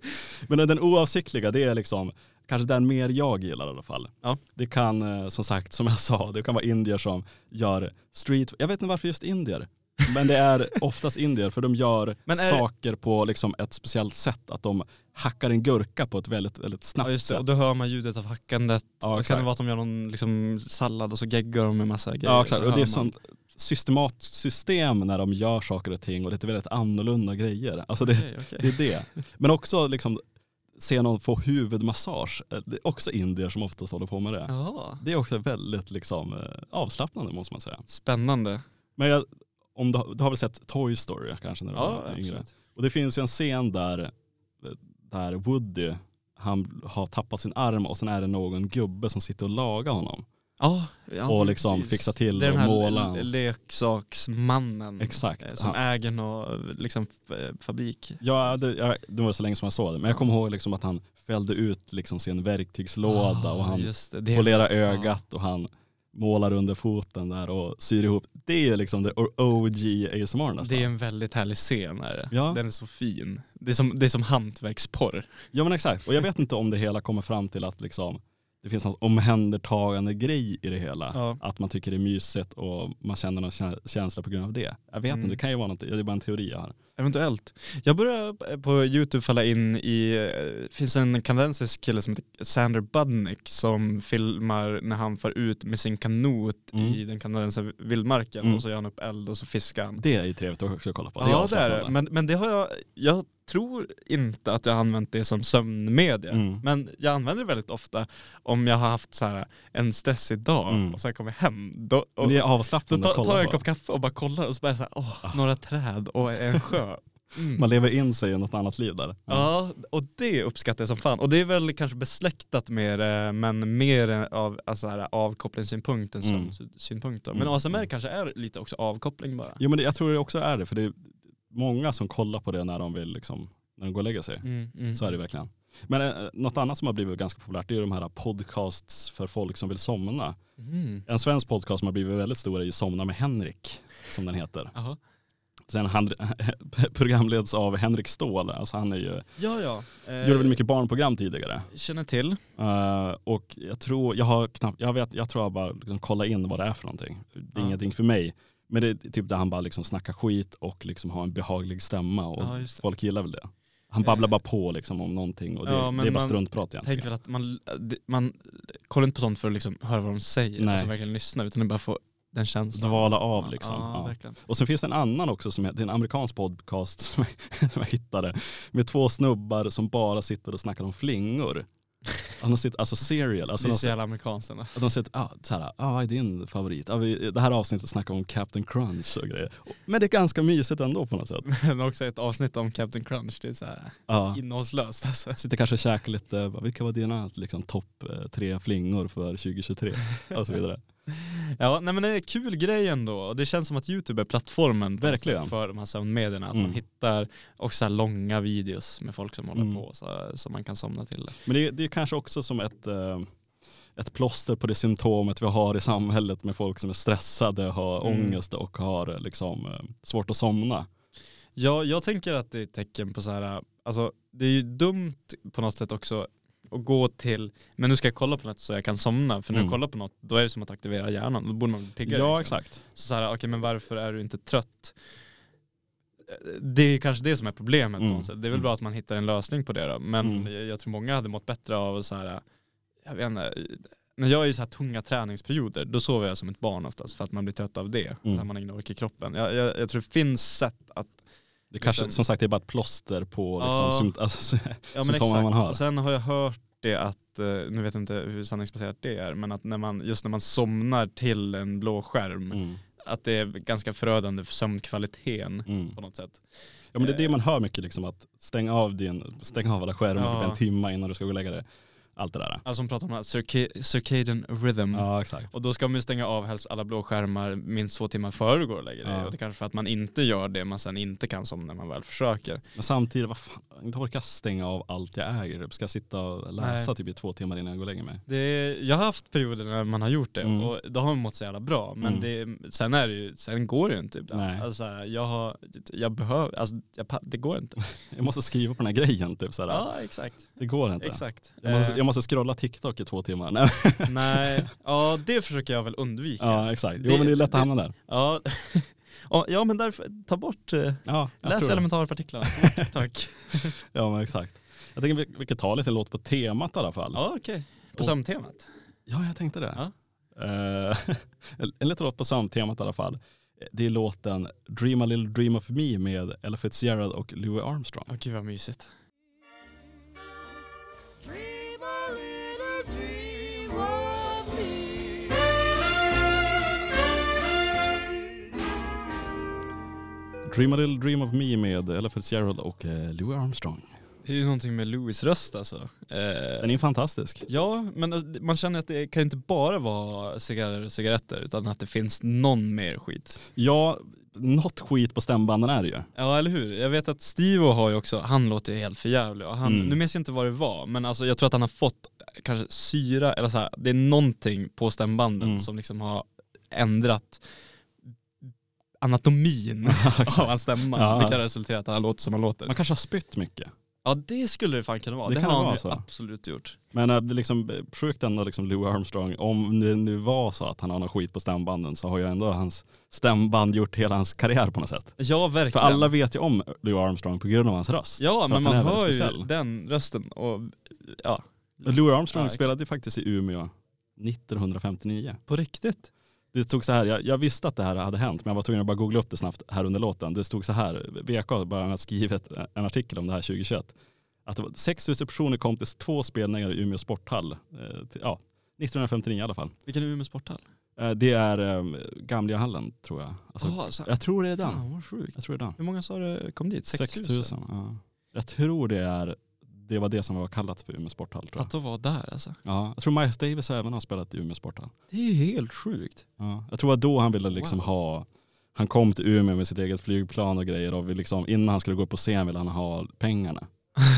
Men den oavsiktliga, det är liksom kanske den mer jag gillar i alla fall. Ja. Det kan, eh, som sagt, som jag sa, det kan vara indier som gör street, jag vet inte varför just indier. Men det är oftast indier för de gör är- saker på liksom ett speciellt sätt. Att de hackar en gurka på ett väldigt, väldigt snabbt Ja just sätt. och då hör man ljudet av hackandet. Ja, och kan det vara att de gör någon liksom, sallad och så geggar de med massa grejer. Ja exakt, så och det är sånt systematsystem när de gör saker och ting och det är väldigt annorlunda grejer. Alltså det, Okej, okej. det är det. Men också liksom se någon få huvudmassage. Eh, Det är också indier som oftast håller på med det. Ja, Det är också väldigt liksom, eh, avslappnande måste man säga. spännande. Men jag, om du, har- du har väl sett Toy Story kanske när du Ja, var yngre? absolut. Och det finns ju en scen där, eh, där Woody, han har tappat sin arm och sen är det någon gubbe som sitter och lagar honom. Ja, ja, Och liksom precis. fixa till det är och den här måla. leksaksmannen. Exakt. eh, Som Han- äger någon liksom, f- fabrik. Ja, det, jag, det var så länge som jag såg det. Men jag kommer ihåg liksom att han fällde ut liksom sin verktygslåda och Ah, han det, det polerar ögat och han målar under foten där och syr ihop. Det är liksom det OG ASMR nästan. Det är en väldigt härlig scen. Är det. Ja. Den är så fin. Det är som, det är som hantverksporr. Ja men exakt. Och jag vet inte om det hela kommer fram till att liksom, det finns någon omhändertagande grej i det hela. Ja. Att man tycker det är mysigt och man känner någon kä- känsla på grund av det. Jag vet Mm. inte, det kan ju vara något, det är bara en teori jag har. Eventuellt. Jag börjar på YouTube falla in i, det finns en kanadensisk kille som heter Sander Budnick som filmar när han far ut med sin kanot Mm. i den kanadensiska vildmarken Mm. och så gör han upp eld och så fiskar han. Det är ju trevligt att också kolla på. ja det är det, men, men det har jag, jag tror inte att jag har använt det som sömnmedia. Mm. Men jag använder det väldigt ofta om jag har haft så här en stressig dag Mm. och sen kommer jag hem. Då, och, det är då avslappnande att kolla tar jag en kopp kaffe och bara kollar och så bara så här, åh, några träd och en sjö. Mm. Man lever in sig i något annat liv där. Ja, och det uppskattar jag som fan. Och det är väl kanske besläktat med det, men mer av alltså här, avkopplingssynpunkt än Mm. sömnsynpunkt. Då. Men Mm. ASMR kanske är lite också avkoppling bara. Jo men det, jag tror det också är det, för det är många som kollar på det när de vill liksom, när de går och lägger sig. Mm, mm. Så är det verkligen. Men eh, något annat som har blivit ganska populärt är de här podcasts för folk som vill somna. Mm. En svensk podcast som har blivit väldigt stor är ju Somna med Henrik, som den heter. Sen han programleds av Henrik Ståhl, alltså han är ju, Ja, ja. Eh, gjorde väldigt mycket barnprogram tidigare. Känner till. Eh, och jag tror, jag har knappt, jag vet, jag tror jag bara liksom kolla in vad det är för någonting. Det är Ja. ingenting för mig. Men det är typ där han bara liksom snackar skit och liksom har en behaglig stämma och Ja, folk gillar väl det. Han babblar Eh. bara på liksom om någonting och det, Ja, det är bara struntprat egentligen. Tänk väl att man, man kollar inte på sånt för att liksom höra vad de säger, Nej. alltså verkligen lyssna, utan det bara få den känslan. Dvala av liksom. Ja, Ja. Och sen finns det en annan också, som är, det är en amerikansk podcast som jag, som jag hittade. Med två snubbar som bara sitter och snackar om flingor. Alltså serial. Alltså det är de, så jävla amerikanskt ändå. de sitter, ah, så här, ah, vad är din favorit? Ah, vi, det här avsnittet snackar om Captain Crunch och grejer. Men det är ganska mysigt ändå på något sätt. Men också ett avsnitt om Captain Crunch, det är så här Ja. innehållslöst alltså. Sitter kanske och käkar lite, vilka var dina liksom, topp eh, tre flingor för 2023? Och så vidare. Ja, nej men det är en kul grej ändå. Och det känns som att YouTube är plattformen Verkligen. för de här sömnmedierna. Att Mm. man hittar också långa videos med folk som håller Mm. på så, så man kan somna till det. Men det, är- det är kanske också som ett, eh, ett plåster på det symptomet vi har i samhället med folk som är stressade, har Mm. ångest och har eh, liksom, eh, svårt att somna. Ja, jag tänker att det är ett tecken på så här, alltså det är ju dumt på något sätt också att gå till, men nu ska jag kolla på något så jag kan somna. För när Mm. jag kollar på något, då är det som att aktivera hjärnan. Då borde man bli piggare. Ja liksom. exakt. Så, så här, okej men varför är du inte trött? Det är kanske det som är problemet på Mm. något sätt. Det är väl Mm. bra att man hittar en lösning på det då. Men Mm. jag, jag tror många hade mått bättre av så här, jag vet inte, när jag är i så här tunga träningsperioder, då sover jag som ett barn oftast för att man blir trött av det. Mm. Här, man har ingen ork i kroppen. Jag, jag, jag tror det finns sätt att Det kanske, Sen- som sagt det är bara ett plåster på liksom, Ja. alltså, Ja men symptomen man har. Och sen har jag hört det att, eh, nu vet jag inte hur sanningsbaserat det är, men att när man, just när man somnar till en blå skärm, Mm. att det är ganska förödande för sömnkvaliteten Mm. på något sätt. Ja men det är det man hör mycket, liksom, att stänga av, din, stänga av alla skärmar Ja. typ en timme innan du ska gå och lägga dig. Allt det där. Alltså de pratar om circa- circadian rhythm. Ja exakt. Och då ska man ju stänga av helst alla blå skärmar minst två timmar före du går och lägger dig. Ja. Och det är kanske för att man inte gör det man sen inte kan somna när man väl försöker. Men samtidigt, vad fan, jag inte orkar stänga av allt jag äger. Ska jag sitta och läsa Nej. typ i två timmar innan jag går och lägger mig? Det är, jag har haft perioder när man har gjort det Mm. och då har man mått så jävla bra. Men Mm. det, sen, är det ju, sen går det ju inte ibland. Nej. Alltså, jag, har, jag behöver, alltså, jag, det går inte. Jag måste skriva på den här grejen typ såhär. Ja exakt. Det går inte. exakt. Jag måste, jag måste scrolla TikTok i två timmar. Nej. Nej, ja det försöker jag väl undvika. Ja exakt. Jo Det- men det är lätt att hamna där. Ja, Ja, men därför, ta bort, eh, Ja, läs elementarpartiklarna. Tack. Ja men exakt. Jag tänker vi, vi kan ta lite låt på temat i alla fall. Ja okej, på Och- sömntemat. Ja, jag tänkte det. Ja. Eh, en liten låt på sömntemat i alla fall. Det är låten Dream a little dream of me med Ella Fitzgerald och Louis Armstrong. Åh gud vad mysigt. Dream a little dream of me med Ella Fitzgerald och eh, Louis Armstrong. Det är ju någonting med Louis röst alltså. Eh, Den är fantastisk. Ja, men eh, man känner att det kan inte bara vara cigarrer och cigaretter utan att det finns någon mer skit. Ja, något skit på stämbanden är det ju. Ja eller hur? Jag vet att Steve har ju också, han låter ju helt förjävlig och han, Mm. nu minns jag inte vad det var, men alltså jag tror att han har fått kanske syra eller så här, det är någonting på stämbanden Mm. som liksom har ändrat anatomin av hans stämma, Ja. vilket har resulterat i att han låter som han låter. Man kanske har spytt mycket. Ja det skulle det fan kunna vara, Det det, kan har det han vara ju absolut gjort. Men eh, det är liksom sjukt ändå liksom Louis Armstrong, om det nu var så att han har någon skit på stämbanden så har ju ändå hans stämband gjort hela hans karriär på något sätt. Ja verkligen. För alla vet ju om Louis Armstrong på grund av hans röst. Ja men man hör ju den rösten och ja, Louis Armstrong Ja, spelade ju faktiskt i Umeå 1959. på riktigt. Det stod så här, jag, jag visste att det här hade hänt men jag var tvungen att bara googla upp det snabbt här under låten. Det stod så här, VK har bland annat skrivit en artikel om det här 2021. Att det var 6 000 personer kom till två spelningar i Umeå sporthall. Eh, till, ja, 1959 i alla fall. Vilken är Umeå sporthall? Eh, Det är um, Gamlehallen tror jag. Alltså, Jaha, så- jag tror det är den. Fan vad sjukt. Jag tror det är den. Hur många sa du kom dit? 6 000? 6000. Ja. Jag tror det är det var det som var kallat för Umeå sporthall. Tror jag. Att att vara där alltså. Ja, jag tror Miles Davis även har spelat i Umeå sporthall. Det är ju helt sjukt. Ja. Jag tror att då han ville liksom Wow. ha, han kom till Umeå med sitt eget flygplan och grejer och liksom, innan han skulle gå upp på scen ville han ha pengarna.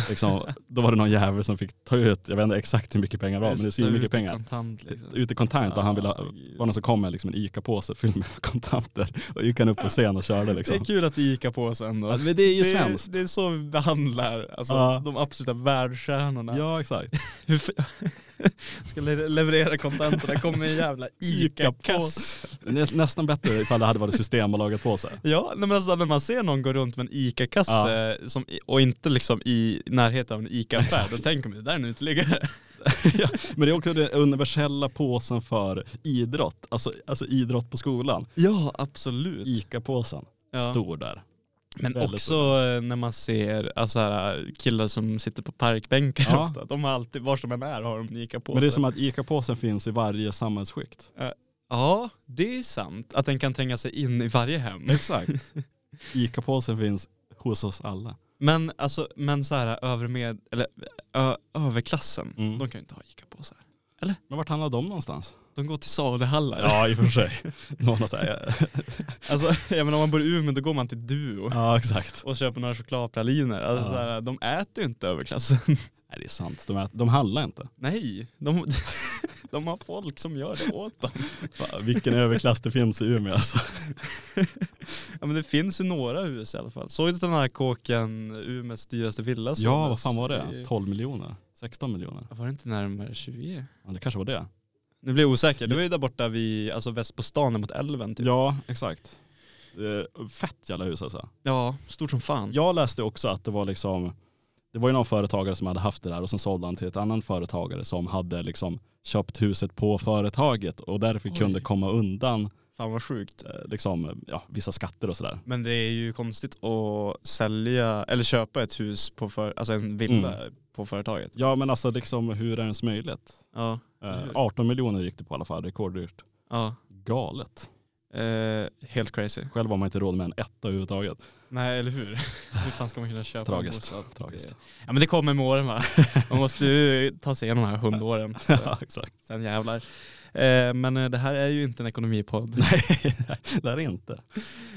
Liksom, då var det någon jävel som fick ta ut, jag vet inte exakt hur mycket pengar det var, men det är så mycket pengar. Kontant, liksom. Ute kontant och han ville var någon som kom med liksom en ICA-påse fylld med kontanter och gick han upp på scen och körde Det liksom. är kul att det gick på sen då. Men det är ju det, svenskt. är, det är så vi behandlar alltså, Ja. de absoluta världsstjärnorna. Ja exakt. Ska le- leverera kontanterna, kommer en jävla ICA-kass. Nä, nästan bättre ifall det hade varit Systembolaget på sig. Ja, men alltså, när man ser någon gå runt med en ICA-kasse Ja. och inte liksom i närheten av en ICA-affär, då tänker man det där är en uteliggare. ja, men det är också den universella påsen för idrott. Alltså, alltså idrott på skolan. Ja, absolut. ICA-påsen. Ja. Stor där. Men Väldigt också eh, när man ser alltså, här, killar som sitter på parkbänkar Ja. ofta, de har alltid, var de än är har de ICA-påse. Men det är som att ICA-påsen finns i varje samhällsskikt. Ja, det är sant. Att den kan tränga sig in i varje hem. Exakt. ICA-påsen finns hos oss alla. Men alltså, men så här över med, eller ö, överklassen, Mm. de kan ju inte ha ICA-påsar. Men vart handlar de någonstans? De går till saluhallar. Ja i och för sig. Någon har säga. Alltså, jag menar, om man bor i Umeå då går man till Duo Ja exakt. och köper några chokladpraliner. Alltså, Ja. så här, de äter ju inte överklassen. Nej det är sant. De, är, de handlar inte. Nej, de, de har folk som gör det åt dem. Fan, vilken överklass det finns i Umeå alltså. Ja men det finns ju några hus i alla fall. Såg du den här kåken Umeås dyraste villa? Ja vad fan var det? i- 12 miljoner? 16 miljoner? Var det inte närmare 20? Ja det kanske var det. Nu blir jag osäker. Det var ju där borta vid, alltså väst på stan mot älven typ. Ja exakt. Eh, Fett jävla hus alltså. Ja, stort som fan. Jag läste också att det var liksom, det var ju någon företagare som hade haft det där och sen sålde han till ett annan företagare som hade liksom köpt huset på företaget och därför Oj. kunde komma undan Fan vad sjukt. eh, liksom, ja, vissa skatter och sådär. Men det är ju konstigt att sälja, eller köpa ett hus på, för, alltså en villa på företaget. Ja men alltså liksom hur är det ens möjligt? Ja. Eh, Eller hur? 18 miljoner gick det på i alla fall, rekorddyrt. Ja. Galet. Eh, helt crazy. Själv har man inte råd med en etta överhuvudtaget. Nej eller hur? Hur fan ska man kunna köpa Tragiskt. en bostad? Tragiskt. Ja men det kommer med åren va? Man måste ju ta sig igenom de här hundåren. Ja exakt. Sen jävlar. Eh, men eh, det här är ju inte en ekonomipodd. Nej det är det inte.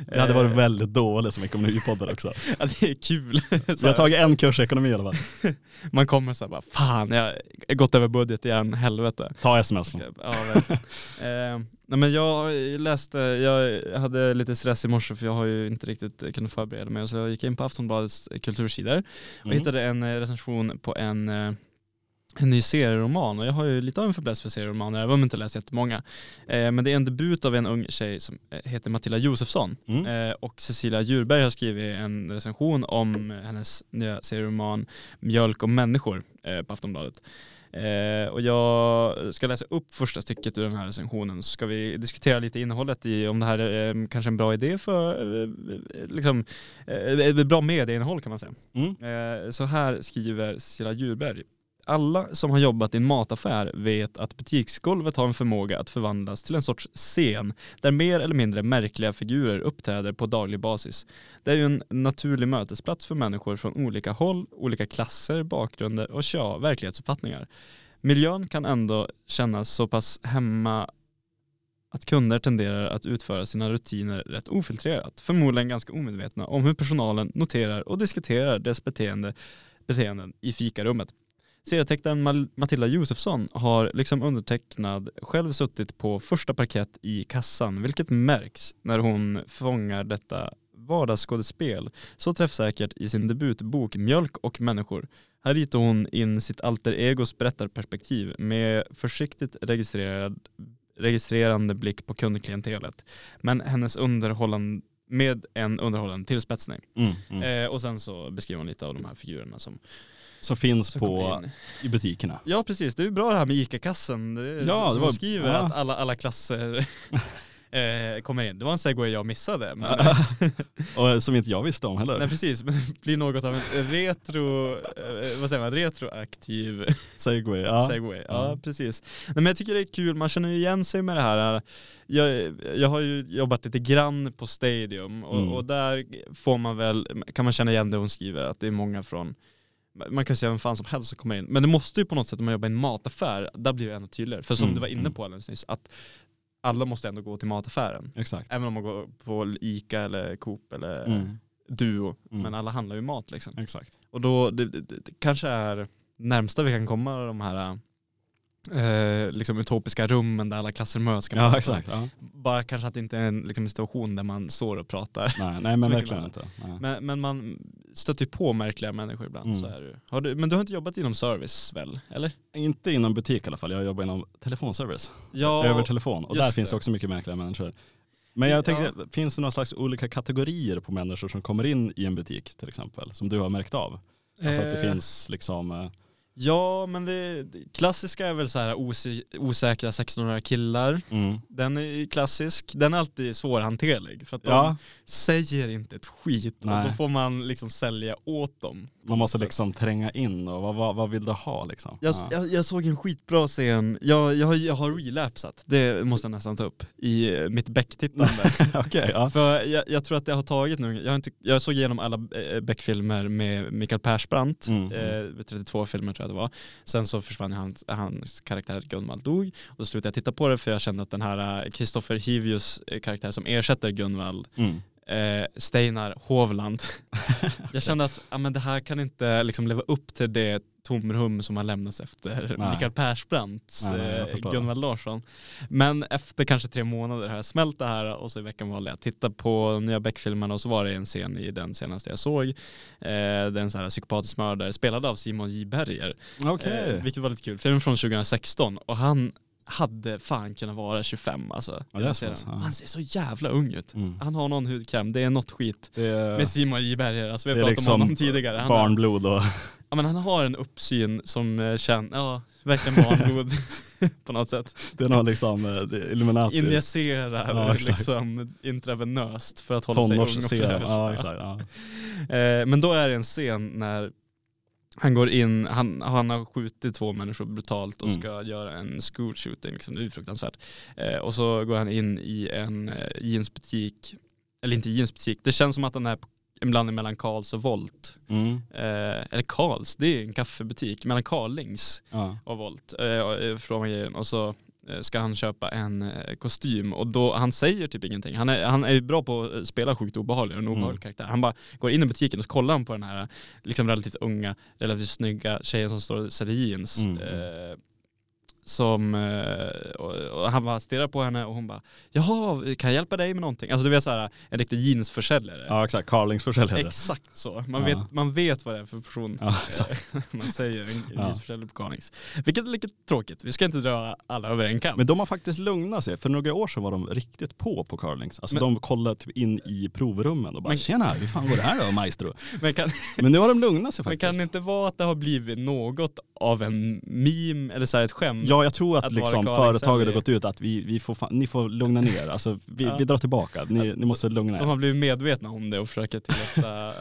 Det hade varit väldigt dåligt som ekonomipoddar också. Ja, det är kul. Vi har tagit en kurs i ekonomi i alla fall. Man kommer så här bara, fan jag har gått över budget igen, helvete. Ta sms. Ja, verkligen. eh, nej men jag läste, jag hade lite stress i morse för jag har ju inte riktigt kunnat förbereda mig. Så jag gick in på Aftonbladets kultursidor och Mm. hittade en eh, recension på en, eh, en ny serieroman. Och jag har ju lite av en fäbless för serieromaner, även om jag inte läst jättemånga. Eh, men det är en debut av en ung tjej som eh, heter Matilda Josefsson. Mm. Eh, och Cecilia Djurberg har skrivit en recension om hennes nya serieroman Mjölk och människor eh, på Aftonbladet. Eh, och jag ska läsa upp första stycket ur den här recensionen så ska vi diskutera lite innehållet i om det här är eh, kanske en bra idé för, eh, liksom, eh, ett bra medieinnehåll kan man säga. Mm. Så här skriver Cecilia Djurberg. Alla som har jobbat i en mataffär vet att butiksgolvet har en förmåga att förvandlas till en sorts scen där mer eller mindre märkliga figurer uppträder på daglig basis. Det är ju en naturlig mötesplats för människor från olika håll, olika klasser, bakgrunder och tja, verklighetsuppfattningar. Miljön kan ändå kännas så pass hemma att kunder tenderar att utföra sina rutiner rätt ofiltrerat, förmodligen ganska omedvetna om hur personalen noterar och diskuterar dess beteende, beteenden i fikarummet. Serietecknaren Matilda Josefsson har liksom undertecknad själv suttit på första parkett i kassan, vilket märks när hon fångar detta vardagsskådespel så träffsäkert i sin debutbok Mjölk och människor. Här ritar hon in sitt alter egos berättarperspektiv med försiktigt registrerad, registrerande blick på kundklientelet. Men hennes underhållande med en underhållande tillspetsning. Mm. Mm. Eh, och sen så beskriver hon lite av de här figurerna som, Som finns som på, i butikerna. Ja precis, det är bra det här med ICA-kassen. Ja, som det var- skriver ja. att alla, alla klasser eh, kommer in. Det var en segway jag missade. Men, och som inte jag visste om heller. nej precis, men det blir något av en retro, eh, vad säger man, retroaktiv Segway, ja. segway. Ja, Mm. precis. Nej, men jag tycker det är kul, man känner igen sig med det här. Jag, jag har ju jobbat lite grann på Stadium och, Mm. och där får man väl, kan man känna igen det hon skriver, att det är många från man kan säga vem fan som helst som kommer in. Men det måste ju på något sätt om man jobbar i en mataffär, där blir det ännu tydligare. För som Mm, du var inne mm. på alldeles nyss, att alla måste ändå gå till mataffären. Exakt. Även om man går på Ica eller Coop eller Mm. Duo. Mm. Men alla handlar ju mat liksom. Exakt. Och då, det, det, det kanske är närmsta vi kan komma de här eh, liksom utopiska rummen där alla klasser möts. Kan Ja exakt. Ja. Bara kanske att det inte är en liksom, en situation där man står och pratar. Nej, nej men verkligen inte. Men, men man stöter ju på märkliga människor ibland. Mm. Så är det. Har du, men du har inte jobbat inom service väl? Eller? Inte inom butik i alla fall, jag jobbar inom telefonservice. Ja, Över telefon. Och där finns det. också mycket märkliga människor. Men jag Ja. tänkte, finns det några slags olika kategorier på människor som kommer in i en butik till exempel? Som du har märkt av? Alltså att det Eh, finns liksom, eh, Ja, men det, klassiska är väl så här osä, osäkra 16-åriga killar. mm. Den är klassisk. Den är alltid svårhanterlig. För att de ja, säger inte ett skit. Och Nej. då får man liksom sälja åt dem. man måste liksom tränga in och vad, vad, vad vill du ha liksom? Jag, ja. jag, jag såg en skitbra scen, jag, jag, har, jag har relapsat, det måste jag nästan ta upp, i eh, mitt Beck-tittande. Okej, ja. För jag, jag tror att det har tagit nu, jag, inte, jag såg igenom alla eh, Beck-filmer med Mikael Persbrandt, Mm, mm. eh, 32 filmer tror jag det var. Sen så försvann hans, hans karaktär Gunvald dog, och då slutade jag titta på det för jag kände att den här Kristoffer Hivius eh, karaktär som ersätter Gunvald Mm. Eh, Steinar Hovland. jag kände att ja, men det här kan inte liksom leva upp till det tomrum som har lämnats efter Nej. Mikael Persbrandts jag eh. Gunvald Larsson. Men efter kanske tre månader har jag smält det här och så i veckan valde jag att titta på de nya Beck-filmerna och så var det en scen i den senaste jag såg. Eh, där en sån här psykopatisk mördare spelad av Simon J Berger. Okej. Eh, vilket var lite kul. Film från 2016 och han hade fan kunnat vara 25 alltså. Ja, det är så ja. Han ser så jävla ung ut. Mm. Han har någon hudkräm, det är något skit. Det är Med Simon J Berger, alltså vi har pratat om liksom honom tidigare. Han, barnblod och ja, men han har en uppsyn som eh, känner, ja, verkligen barnblod på något sätt. det är nog liksom eh, Illuminati. Injicerar Ja, liksom intravenöst för att hålla sig ung och fräsch. Ja, exakt. Ja. Eh, men då är det en scen när han går in, han, han har skjutit två människor brutalt och Mm. ska göra en school shooting, liksom, det är fruktansvärt. Eh, och så går han in i en eh, jeansbutik, eller inte jeansbutik, det känns som att den är en blandning mellan Karls och Volt. Mm. Eh, eller Karls, det är en kaffebutik, mellan Carlings Ja. och Volt. Eh, eh, från grejen. Och så ska han köpa en eh, kostym och då, han säger typ ingenting. Han är, han är bra på att spela sjukt obehaglig en obehaglig Mm. karaktär. Han bara går in i butiken och så kollar han på den här liksom relativt unga, relativt snygga tjejen som står och säljer jeans. Mm. Eh, som, eh, han bara stirrar på henne och hon bara Jaha, kan jag hjälpa dig med någonting? Alltså det är så här en riktig jeansförsäljare. ja, exakt. Carlingsförsäljare. Exakt så. Man, Ja. vet, man vet vad det är för person Ja, exakt. man säger en Ja. jeansförsäljare på Carlings. Vilket är lite tråkigt. Vi ska inte dra alla över en kam. Men de har faktiskt lugnat sig. För några år sedan var de riktigt på på Carlings. Alltså Men- de kollade typ in i provrummen och bara Men- tjena, hur fan går det här då maestro? Men kan, Men nu har de lugnat sig men faktiskt. kan det inte vara att det har blivit något av en meme eller så ett skämt? Ja jag tror att, Att liksom företaget har gått ut att vi, vi får ni får lugna ner. Alltså vi, Ja. vi drar tillbaka. Ni, ni måste lugna De er. har blivit medvetna om det och försöker tillåta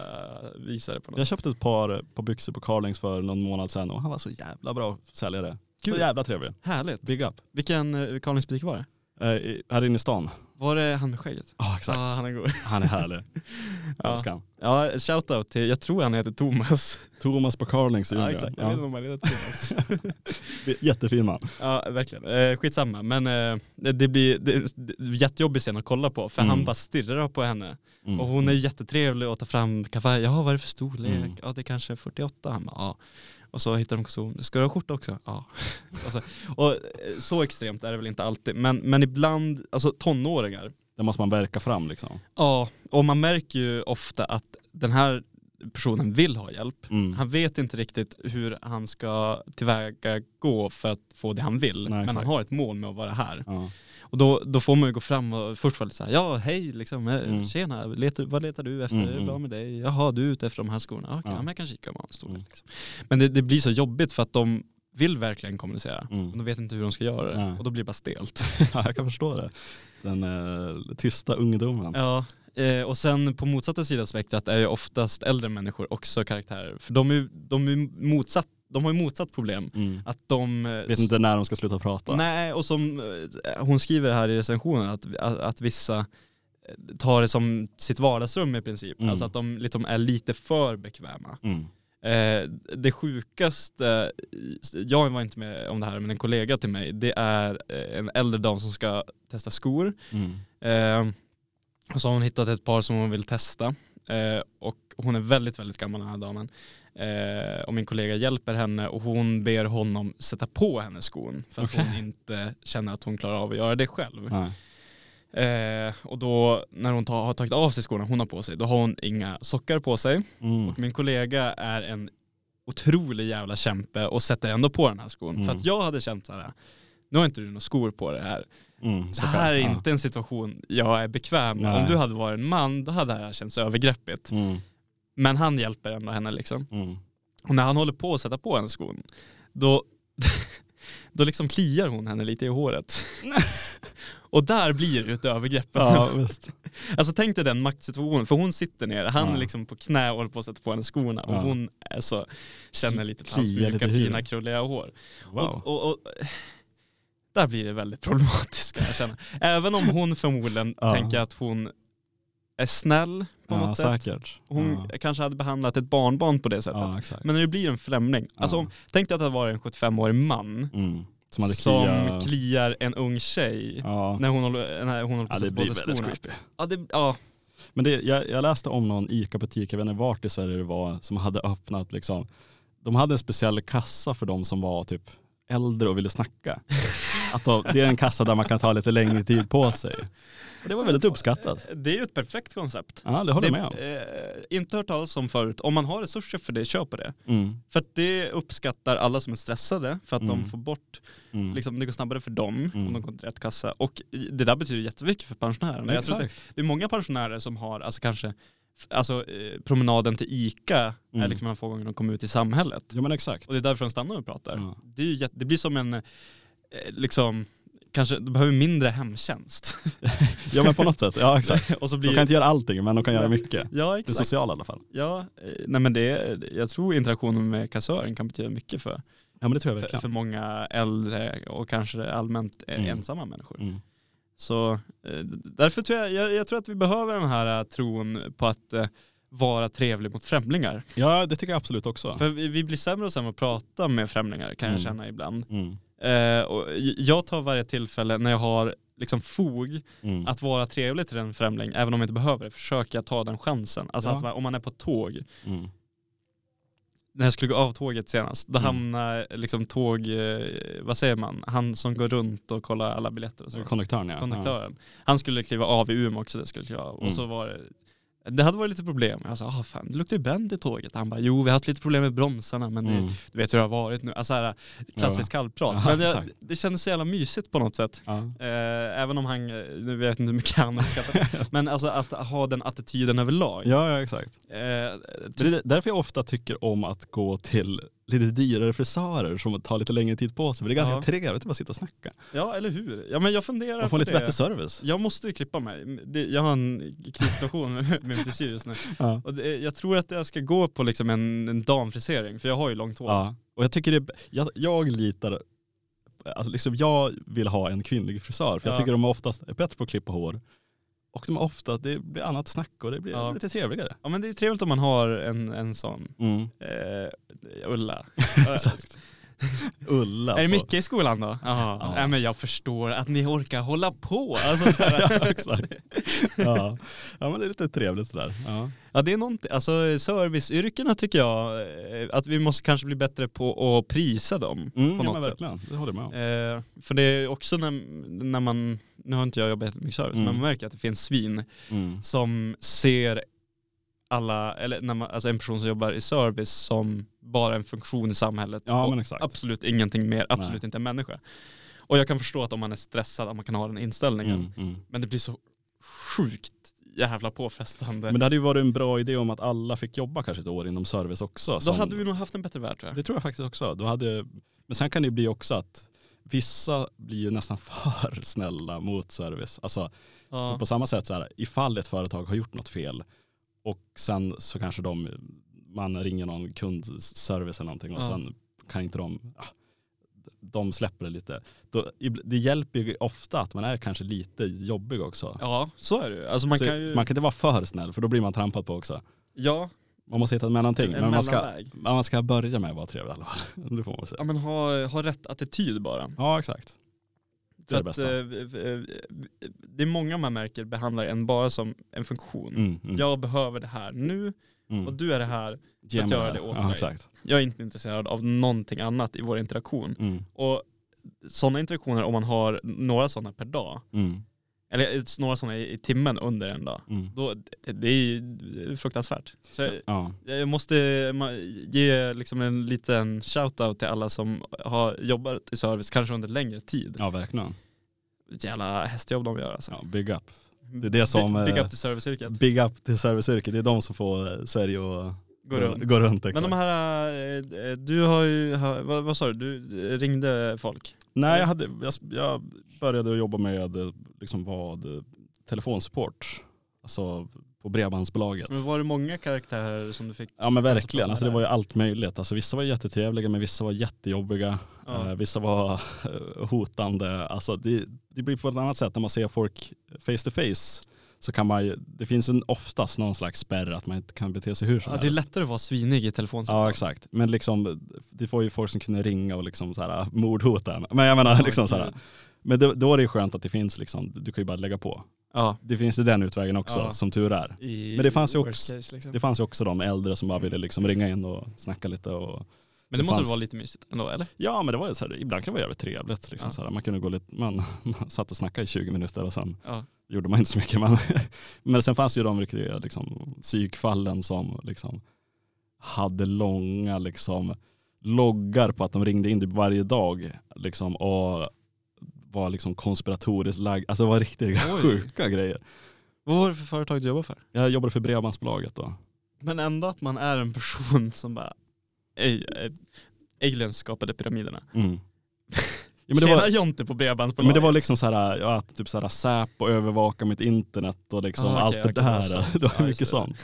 visa det på något Jag köpte ett par, par byxor på Carlings för någon månad sedan och han var så jävla bra säljare. Så Kul. jävla trevlig. Härligt. Big up. Vilken uh, Carlings butik var det? Eh, här inne i stan. Var det han med skägget? Ja exakt. Ja, han är god. Han är härlig. Jag Ja. älskar han. Ja, shoutout till, jag tror han heter Thomas. Thomas på Carlings Ja, exakt. Jag vet inte om han heter Thomas. Jättefin man. Ja, verkligen. Eh, skitsamma. Men eh, det, det blir det, det jättejobbig scen att kolla på för Mm. han bara stirrar på henne. Mm. Och hon är jättetrevlig och tar fram kavaj. Ja, vad är det för storlek? Mm. Ja, det är kanske 48. Han bara, ja. Och så hittar de kostym. Ska du ha skjorta också? Ja. alltså, och eh, så extremt är det väl inte alltid. Men, men ibland, alltså tonåringar. Det måste man verka fram liksom. Ja, och man märker ju ofta att den här personen vill ha hjälp. Mm. Han vet inte riktigt hur han ska tillväga gå för att få det han vill. men exakt. han har ett mål med att vara här. Ja. Och då, då får man ju gå fram och först vara lite såhär, ja hej liksom, eh, Mm. tjena, letar, vad letar du efter? Mm, Är det mm. bra med dig? Jaha, du är ute efter de här skorna? Okej, Ja. ja. men jag kan kika om storlek. Mm. Liksom. Men det, det blir så jobbigt för att de vill verkligen kommunicera. Mm. Men de vet inte hur de ska göra det. Nej. Och då blir det bara stelt. Ja, jag kan förstå det. Den eh, tysta ungdomen. Ja, eh, och sen på motsatta sidan spektrat är ju oftast äldre människor också karaktärer. För de, är, de, är motsatt, de har ju motsatt problem. Mm. Att de... eh, Vet inte när de ska sluta prata. Nej, och som eh, hon skriver här i recensionen att, att, att vissa eh, tar det som sitt vardagsrum i princip. Mm. Alltså att de liksom är lite för bekväma. Mm. Eh, det sjukaste, jag var inte med om det här men en kollega till mig, det är en äldre dam som ska testa skor. Mm. Eh, och så har hon hittat ett par som hon vill testa. Eh, och hon är väldigt, väldigt gammal den här damen. Eh, och min kollega hjälper henne och hon ber honom sätta på henne skon. För att Okej. hon inte känner att hon klarar av att göra det själv. Nej. Eh, och då när hon tar, har tagit av sig skorna hon har på sig, då har hon inga sockar på sig. Mm. Och min kollega är en otrolig jävla kämpe och sätter ändå på den här skon. Mm. För att jag hade känt så här. nu har inte du några skor på det här. Mm. Det här är kan- inte en situation jag är bekväm med. Om du hade varit en man, då hade det här känts övergreppigt. Men han hjälper ändå henne liksom. Mm. Och när han håller på att sätta på henne skon, då, då liksom kliar hon henne lite i håret. Och där blir det ju ett övergrepp. Ja, visst. Alltså tänk dig den maktsituationen, för hon sitter ner, han Ja. är liksom på knä och håller på att sätta på henne skorna och Ja. hon är så, känner lite på hans mjuka fina krulliga hår. Wow. Och, och, och, där blir det väldigt problematiskt kan jag känna. Även om hon förmodligen Ja. tänker att hon är snäll på ja, något sätt. säkert. Hon ja. kanske hade behandlat ett barnbarn på det sättet. ja. Men när det blir en främling, alltså om, tänk dig att det varit en 75-årig man Mm. Som som klia... kliar en ung tjej när hon håller, när hon håller på att sätta på sig skorna. creepy. Ja, det, ja, Men det, jag, jag läste om någon ICA-butik, jag vet inte vart i Sverige det var, som hade öppnat liksom. De hade en speciell kassa för de som var typ äldre och ville snacka. Att då, det är en kassa där man kan ta lite längre tid på sig. Och det var väldigt uppskattat. det är ju ett perfekt koncept. Ja, det håller det, jag med om. Eh, inte hört talas om förut. Om man har resurser för det, köp det. Mm. För att det uppskattar alla som är stressade för att de Mm. får bort, Mm. liksom, det går snabbare för dem Mm. om de går till rätt kassa. Och det där betyder jättemycket för pensionärerna. Jag tror att det, Exakt. det är många pensionärer som har, alltså kanske, alltså eh, promenaden till ICA är Mm. liksom en få gånger de kommer ut i samhället. Ja men exakt. Och det är därför de stannar och pratar. Ja. Det, är ju det blir som en, eh, liksom, kanske, de behöver mindre hemtjänst. Ja men på något sätt, ja exakt. och så De blir kan inte göra allting men de kan göra mycket. Ja Det exakt. sociala i alla fall. Ja, eh, nej men det, jag tror interaktionen med kassören kan betyda mycket för, Ja men det tror jag för, verkligen. för många äldre och kanske allmänt eh, Mm. ensamma människor. Mm. Så eh, därför tror jag, jag, jag tror att vi behöver den här eh, tron på att eh, vara trevlig mot främlingar. Ja det tycker jag absolut också. För vi, vi blir sämre och sämre att prata med främlingar kan jag Mm. känna ibland. Mm. Eh, och jag tar varje tillfälle när jag har liksom fog Mm. att vara trevlig till en främling, även om jag inte behöver det, försöker jag ta den chansen. Alltså Ja. att om man är på tåg, Mm. När jag skulle gå av tåget senast, då Mm. hamnar liksom tåg, eh, vad säger man, han som går runt och kollar alla biljetter och så. Konduktören ja. Konduktören. Han skulle kliva av i Umeå också, det skulle kliva av. Mm. Och så var det, det hade varit lite problem. Jag sa, ah, fan det luktar ju bränt i tåget. Han bara, jo vi har haft lite problem med bromsarna men Ja. det, Mm. du vet hur det har varit nu. Alltså här, klassiskt kallprat. Ja, men det, exakt. det kändes så jävla mysigt på något sätt. Ja. Eh, även om han, nu vet jag inte hur mycket han uppskattar. Men alltså att ha den attityden överlag. ja, ja exakt. Eh, Det är därför jag ofta tycker om att gå till lite dyrare frisörer som tar lite längre tid på sig. För det är ganska Ja. trevligt att bara sitta och snacka. ja, eller hur? Ja men jag funderar Man får på lite det. bättre service. Jag måste ju klippa mig. Det, jag har en krissituation med min frisyr just nu. Ja. Och det, jag tror att jag ska gå på liksom en, en damfrisering, för jag har ju långt hår. Ja. Och jag tycker det, jag, jag litar, alltså liksom jag vill ha en kvinnlig frisör för jag Ja. tycker de är oftast är bättre på att klippa hår. Och de är ofta, det blir annat snack och det blir Ja. lite trevligare. Ja men det är trevligt om man har en, en sån. Mm. Eh, Ulla. Exakt. Ulla. Är det mycket i skolan då? Jaha. Ja. Nej men jag förstår att ni orkar hålla på. Alltså, ja, exakt. Ja. ja men det är lite trevligt sådär. Ja. Ja det är någonting, alltså serviceyrkena tycker jag eh, att vi måste kanske bli bättre på att prisa dem Mm, på ja, något men sätt. verkligen, det håller jag med om. Eh, för det är också när, när man, nu har inte jag jobbat mycket service, Mm. men man märker att det finns svin Mm. som ser alla, eller när man, alltså en person som jobbar i service som bara en funktion i samhället. Ja. Absolut ingenting mer, absolut Nej. inte en människa. Och jag kan förstå att om man är stressad att man kan ha den inställningen. Mm, mm. Men det blir så sjukt jävla påfrestande. Men det hade ju varit en bra idé om att alla fick jobba kanske ett år inom service också. Då hade vi nog haft en bättre värld tror jag. Det tror jag faktiskt också. Då hade, men sen kan det ju bli också att vissa blir ju nästan för snälla mot service. Alltså Ja. på samma sätt så här, ifall ett företag har gjort något fel och sen så kanske de, man ringer någon kundservice eller någonting och Ja. sen kan inte de, ja, de släpper det lite. Då, det hjälper ju ofta att man är kanske lite jobbig också. ja, så är det. Alltså man så kan ju... man kan inte vara för snäll för då blir man trampad på också. Ja, Man måste hitta ett mellanting. en Men man ska, man ska börja med att vara trevlig i alla fall. Det får man säga. Ja men ha, ha rätt attityd bara. Ja exakt. Det är För det att, bästa. eh, v- v- det är många man märker behandlar en bara som en funktion. Mm, mm, Jag behöver det här nu mm. och du är det här. Ge att göra det åt ja, mig. Exakt. Jag är inte intresserad av någonting annat i vår interaktion. Mm, Och sådana interaktioner, om man har några sådana per dag, mm, eller några sådana i, timmen under en dag, mm. då, det, det är ju fruktansvärt. Så jag, Ja. jag måste ge liksom en liten shout-out till alla som har jobbat i service, kanske under längre tid. ja, verkligen. Jävla hästjobb de gör alltså. Ja, big up. Det är det som, Big, eh, up till serviceyrket. Big up till serviceyrket. Det är de som får eh, Sverige att Gå runt. Gå runt. Men de här, eh, eh, du har ju, vad, vad sa du, du ringde folk? Nej, jag, hade, jag, jag började att jobba med liksom vad, telefonsupport. Alltså på Bredbandsbolaget. Men var det många karaktärer som du fick? Ja men prata verkligen, alltså, det var ju allt möjligt. Alltså, vissa var jättetrevliga men vissa var jättejobbiga. Ja. Eh, vissa var eh, hotande. Alltså, det, det blir på ett annat sätt när man ser folk face to face. Så kan man ju, det finns en, oftast någon slags spärr att man inte kan bete sig hur som Ja, det är helst. lättare att vara svinig i telefonsamtal. Ja exakt. Men liksom, det var ju folk som kunde ringa och liksom så här, mordhota en. Men jag menar, Ja, liksom så här, men då, då är det ju skönt att det finns liksom, du kan ju bara lägga på. Ja. Det finns ju den utvägen också, Ja. som tur är. I Men det fanns ju också- case, liksom. Det fanns ju också de äldre som bara ville liksom ringa in och snacka lite och Men det, det måste fanns- vara lite mysigt ändå, eller? Ja men det var ju så här, ibland kan det vara jävligt trevligt. Liksom, Ja. så här, man kunde gå lite, man, man satt och snackade i 20 minuter och sen Ja. Gjorde man inte så mycket. Men, men sen fanns ju de liksom, psykfallen som liksom, hade långa liksom, loggar på att de ringde in typ varje dag liksom, och var liksom konspiratoriskt lagd. Alltså det var riktigt Oj. sjuka grejer. Vad var det för företag du jobbade för? Jag jobbade för Bredbandsbolaget då. Men ändå att man är en person som bara, ej, eh, aliens skapade pyramiderna. Mm. Ja, men, det Tjena var, Jonte på bredbandsbolaget. men det var liksom så här, ja, typ så här, Säpo övervaka mitt internet och liksom Ah, allt okej, det det där. sånt. Det var Ja, mycket det. sånt.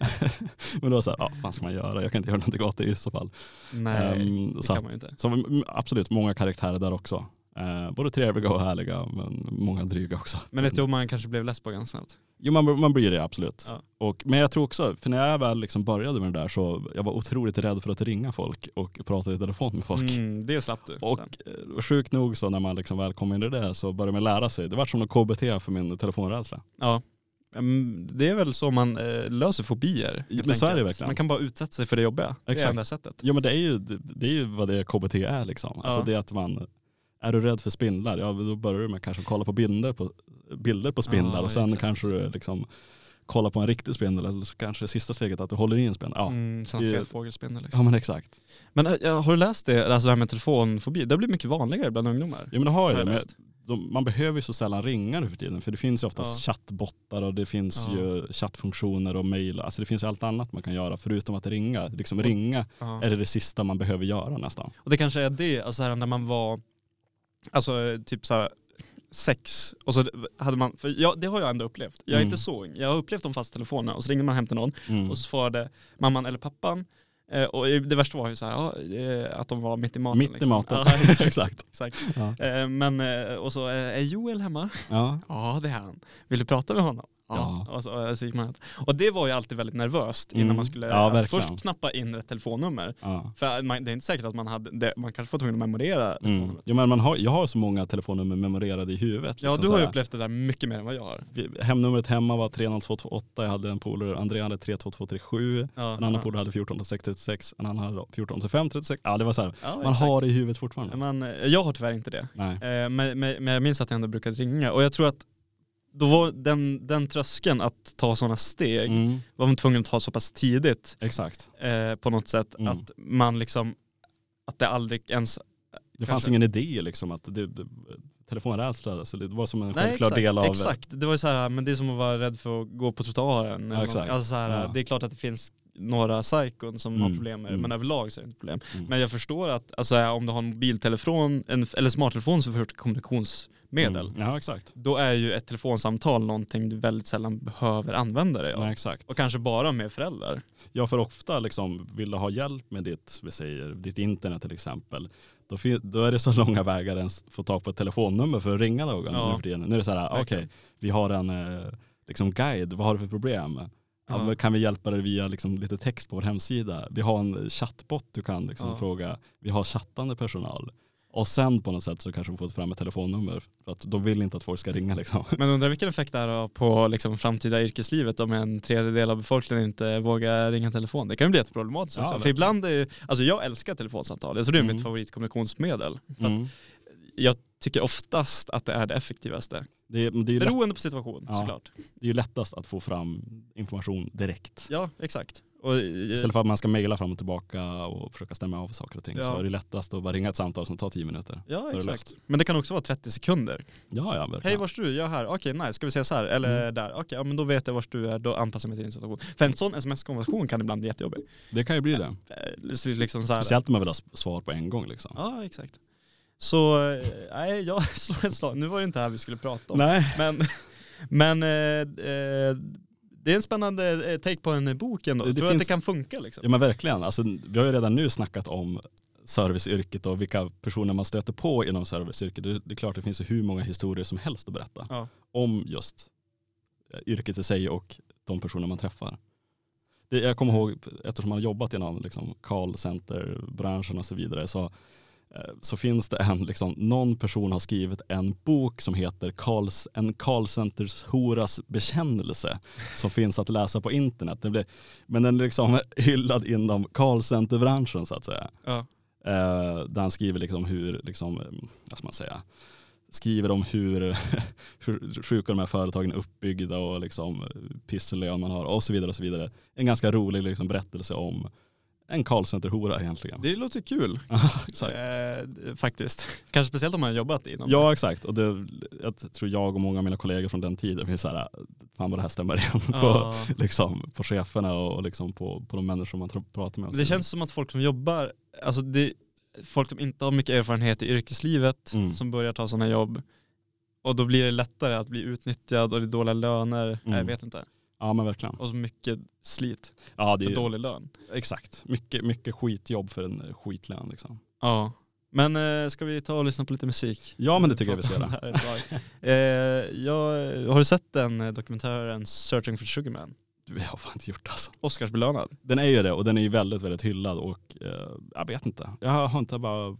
men det var så här, ja vad fan ska man göra? Jag kan inte göra någonting åt det i så fall. Nej, det så kan att- man inte. Så mm, absolut många karaktärer där också. Eh, både trevliga och härliga men många dryga också. Men ett jobb man kanske blev less på ganska snabbt. Jo man, man blir det absolut. Ja. Och, men jag tror också, för när jag väl liksom började med det där så jag var otroligt rädd för att ringa folk och prata i telefon med folk. Mm, det slapp du. Och sen. eh, sjukt nog så när man liksom väl kom in i det så började man lära sig. Det var som en KBT för min telefonrädsla. Ja. Mm, Det är väl så man eh, löser fobier. helt men så är det verkligen. Man kan bara utsätta sig för det jobbiga. Det är Exakt. enda sättet. Jo men det är ju, det, det är ju vad det KBT är liksom. Alltså Ja. det är att man, är du rädd för spindlar, ja då börjar du med kanske kolla på bilder på, bilder på spindlar Ja, och sen exakt. kanske du liksom kollar på en riktig spindel eller så kanske det sista steget att du håller i en spindel. Ja, Mm, som fet fågelspindel. Liksom. ja men exakt. Men äh, har du läst det, alltså det här med telefonfobi? Det har blivit mycket vanligare bland ungdomar. Ja men det har ju det. Men de, man behöver ju så sällan ringa nu för tiden för det finns ju oftast Ja. chattbottar och det finns Ja. ju chattfunktioner och mejl. Alltså det finns ju allt annat man kan göra förutom att ringa. Liksom ringa Ja. är det det sista man behöver göra nästan. Och det kanske är det, alltså här, när man var, alltså typ så här sex, och så hade man, för jag, det har jag ändå upplevt. Jag är Mm. inte så ung, jag har upplevt de fasta telefonerna och så ringde man hem till någon Mm. och så svarade mamman eller pappan eh, och det värsta var ju så här, ja, eh, att de var mitt i maten. Mitt i liksom. maten. Ja, exakt. exakt. Ja. Eh, Men, och så, är Joel hemma? Ja. Ja det är han. Vill du prata med honom? Ja. Och, så, man och det var ju alltid väldigt nervöst innan Mm. man skulle Ja, alltså, först knappa in ett telefonnummer. Ja. För man, det är inte säkert att man hade, det, man kanske var tvungen att memorera Mm. Jo, men man har, jag har så många telefonnummer memorerade i huvudet. Ja liksom du har ju upplevt det där mycket mer än vad jag har. Hemnumret hemma var 30228, jag hade en polare, André hade 32237, Ja, en annan ja. polare hade 1436, en annan hade 143536. Ja det var så här, Ja, man exakt. har det i huvudet fortfarande. Men, eh, jag har tyvärr inte det. Nej. Eh, Men, men, men jag minns att jag ändå brukade ringa och jag tror att då var den, den tröskeln att ta sådana steg Mm, var man tvungen att ta så pass tidigt exakt. eh, på något sätt Mm. att man liksom, att det aldrig ens, Det fanns ingen idé liksom att det, det, telefonrädsla, så det var som en Nej självklar exakt, del av... exakt. Det var ju så här, men det är som att vara rädd för att gå på trottoaren. eller exakt. Alltså så här, Ja. Det är klart att det finns några psykon som har Mm, problem med det, mm. men överlag så är det inte problem. Mm. Men jag förstår att alltså, om du har en mobiltelefon en, eller smarttelefon som första kommunikationsmedel, Mm. Ja exakt. då är ju ett telefonsamtal någonting du väldigt sällan behöver använda dig av. Nej, exakt. Och kanske bara med föräldrar. Ja för ofta liksom, vill du ha hjälp med ditt, vi säger, ditt internet till exempel, då, då är det så långa vägar ens få tag på ett telefonnummer för att ringa någon Ja. nu. Nu är det så här, okej, Verkligen. vi har en eh, liksom guide, vad har du för problem? Ja, Ja. Kan vi hjälpa dig via liksom lite text på vår hemsida? Vi har en chattbot du kan liksom Ja. fråga, vi har chattande personal. Och sen på något sätt så kanske vi får fram ett telefonnummer. För att de vill inte att folk ska ringa liksom. Men undrar vilken effekt det har på liksom, framtida yrkeslivet om en tredjedel av befolkningen inte vågar ringa telefon. Det kan ju bli jätteproblematiskt Ja. För ibland är ju, alltså jag älskar telefonsamtal, jag tror det är Mm. mitt favoritkommunikationsmedel. För Mm. jag tycker oftast att det är det effektivaste. Det, är, det, är ju lätt, Beroende på situation Ja. såklart. det är ju lättast att få fram information direkt. Ja, exakt. Och, Istället för att man ska mejla fram och tillbaka och försöka stämma av saker och ting Ja. så är det lättast att bara ringa ett samtal som tar tio minuter. ja, det exakt. löst. Men det kan också vara 30 sekunder. Ja, ja verkligen. Hej, vars är du? Jag är här. Okej, nice. Ska vi ses här? Eller Mm. där? Okej, ja, men då vet jag vars du är. Då anpassar jag mig till din situation. För en sån sms-konversation kan ibland bli jättejobbig. Det kan ju bli det. Eh, Liksom så här, Speciellt om man vill ha svar på en gång liksom. Ja, exakt. Så, eh, nej, jag slår ett slag. Nu var det inte det här vi skulle prata om. Nej. Men, men eh, eh, det är en spännande eh, take på en eh, bok ändå. Det- Tror du att det finns- kan funka liksom? Ja men verkligen. Alltså, vi har ju redan nu snackat om serviceyrket och vilka personer man stöter på inom serviceyrket. Det, det är klart det finns hur många historier som helst att berätta Ja. om just eh, yrket i sig och de personer man träffar. Det, jag kommer ihåg, eftersom man har jobbat inom liksom, callcenter-branschen och så vidare, så, så finns det en, liksom, någon person har skrivit en bok som heter Calls, En callcenters horas bekännelse som finns att läsa på internet. Den blir, men den är liksom hyllad inom callcenter-branschen så att säga. Ja. Eh, där han skriver liksom hur, liksom, eh, vad ska man säga, skriver om hur, hur sjuka de här företagen är uppbyggda och liksom pisselön man har och så vidare. och så vidare. En ganska rolig liksom, berättelse om en callcenter-hora egentligen. Det låter kul. Exakt. Eh, faktiskt. Kanske speciellt om man har jobbat inom Ja exakt och det, jag tror jag och många av mina kollegor från den tiden finns så här, fan vad det här stämmer igen på, Ja. liksom, på cheferna och liksom på, på de människor man pratar med. Det känns som att folk som jobbar, alltså det, folk som inte har mycket erfarenhet i yrkeslivet Mm. som börjar ta sådana jobb och då blir det lättare att bli utnyttjad och det är dåliga löner, Nej, jag Mm. vet inte. Ja men verkligen. Och så mycket slit Ja, för dålig lön. exakt. Mycket, mycket skitjobb för en skitlön liksom. Ja. Men eh, ska vi ta och lyssna på lite musik? Ja men det tycker jag vi ska göra. eh, jag, har du sett den eh, dokumentären Searching for Sugarman? Vi har fan inte gjort det alltså. Oscarsbelönad. Den är ju det och den är ju väldigt, väldigt hyllad och eh, jag vet inte. Jag har inte bara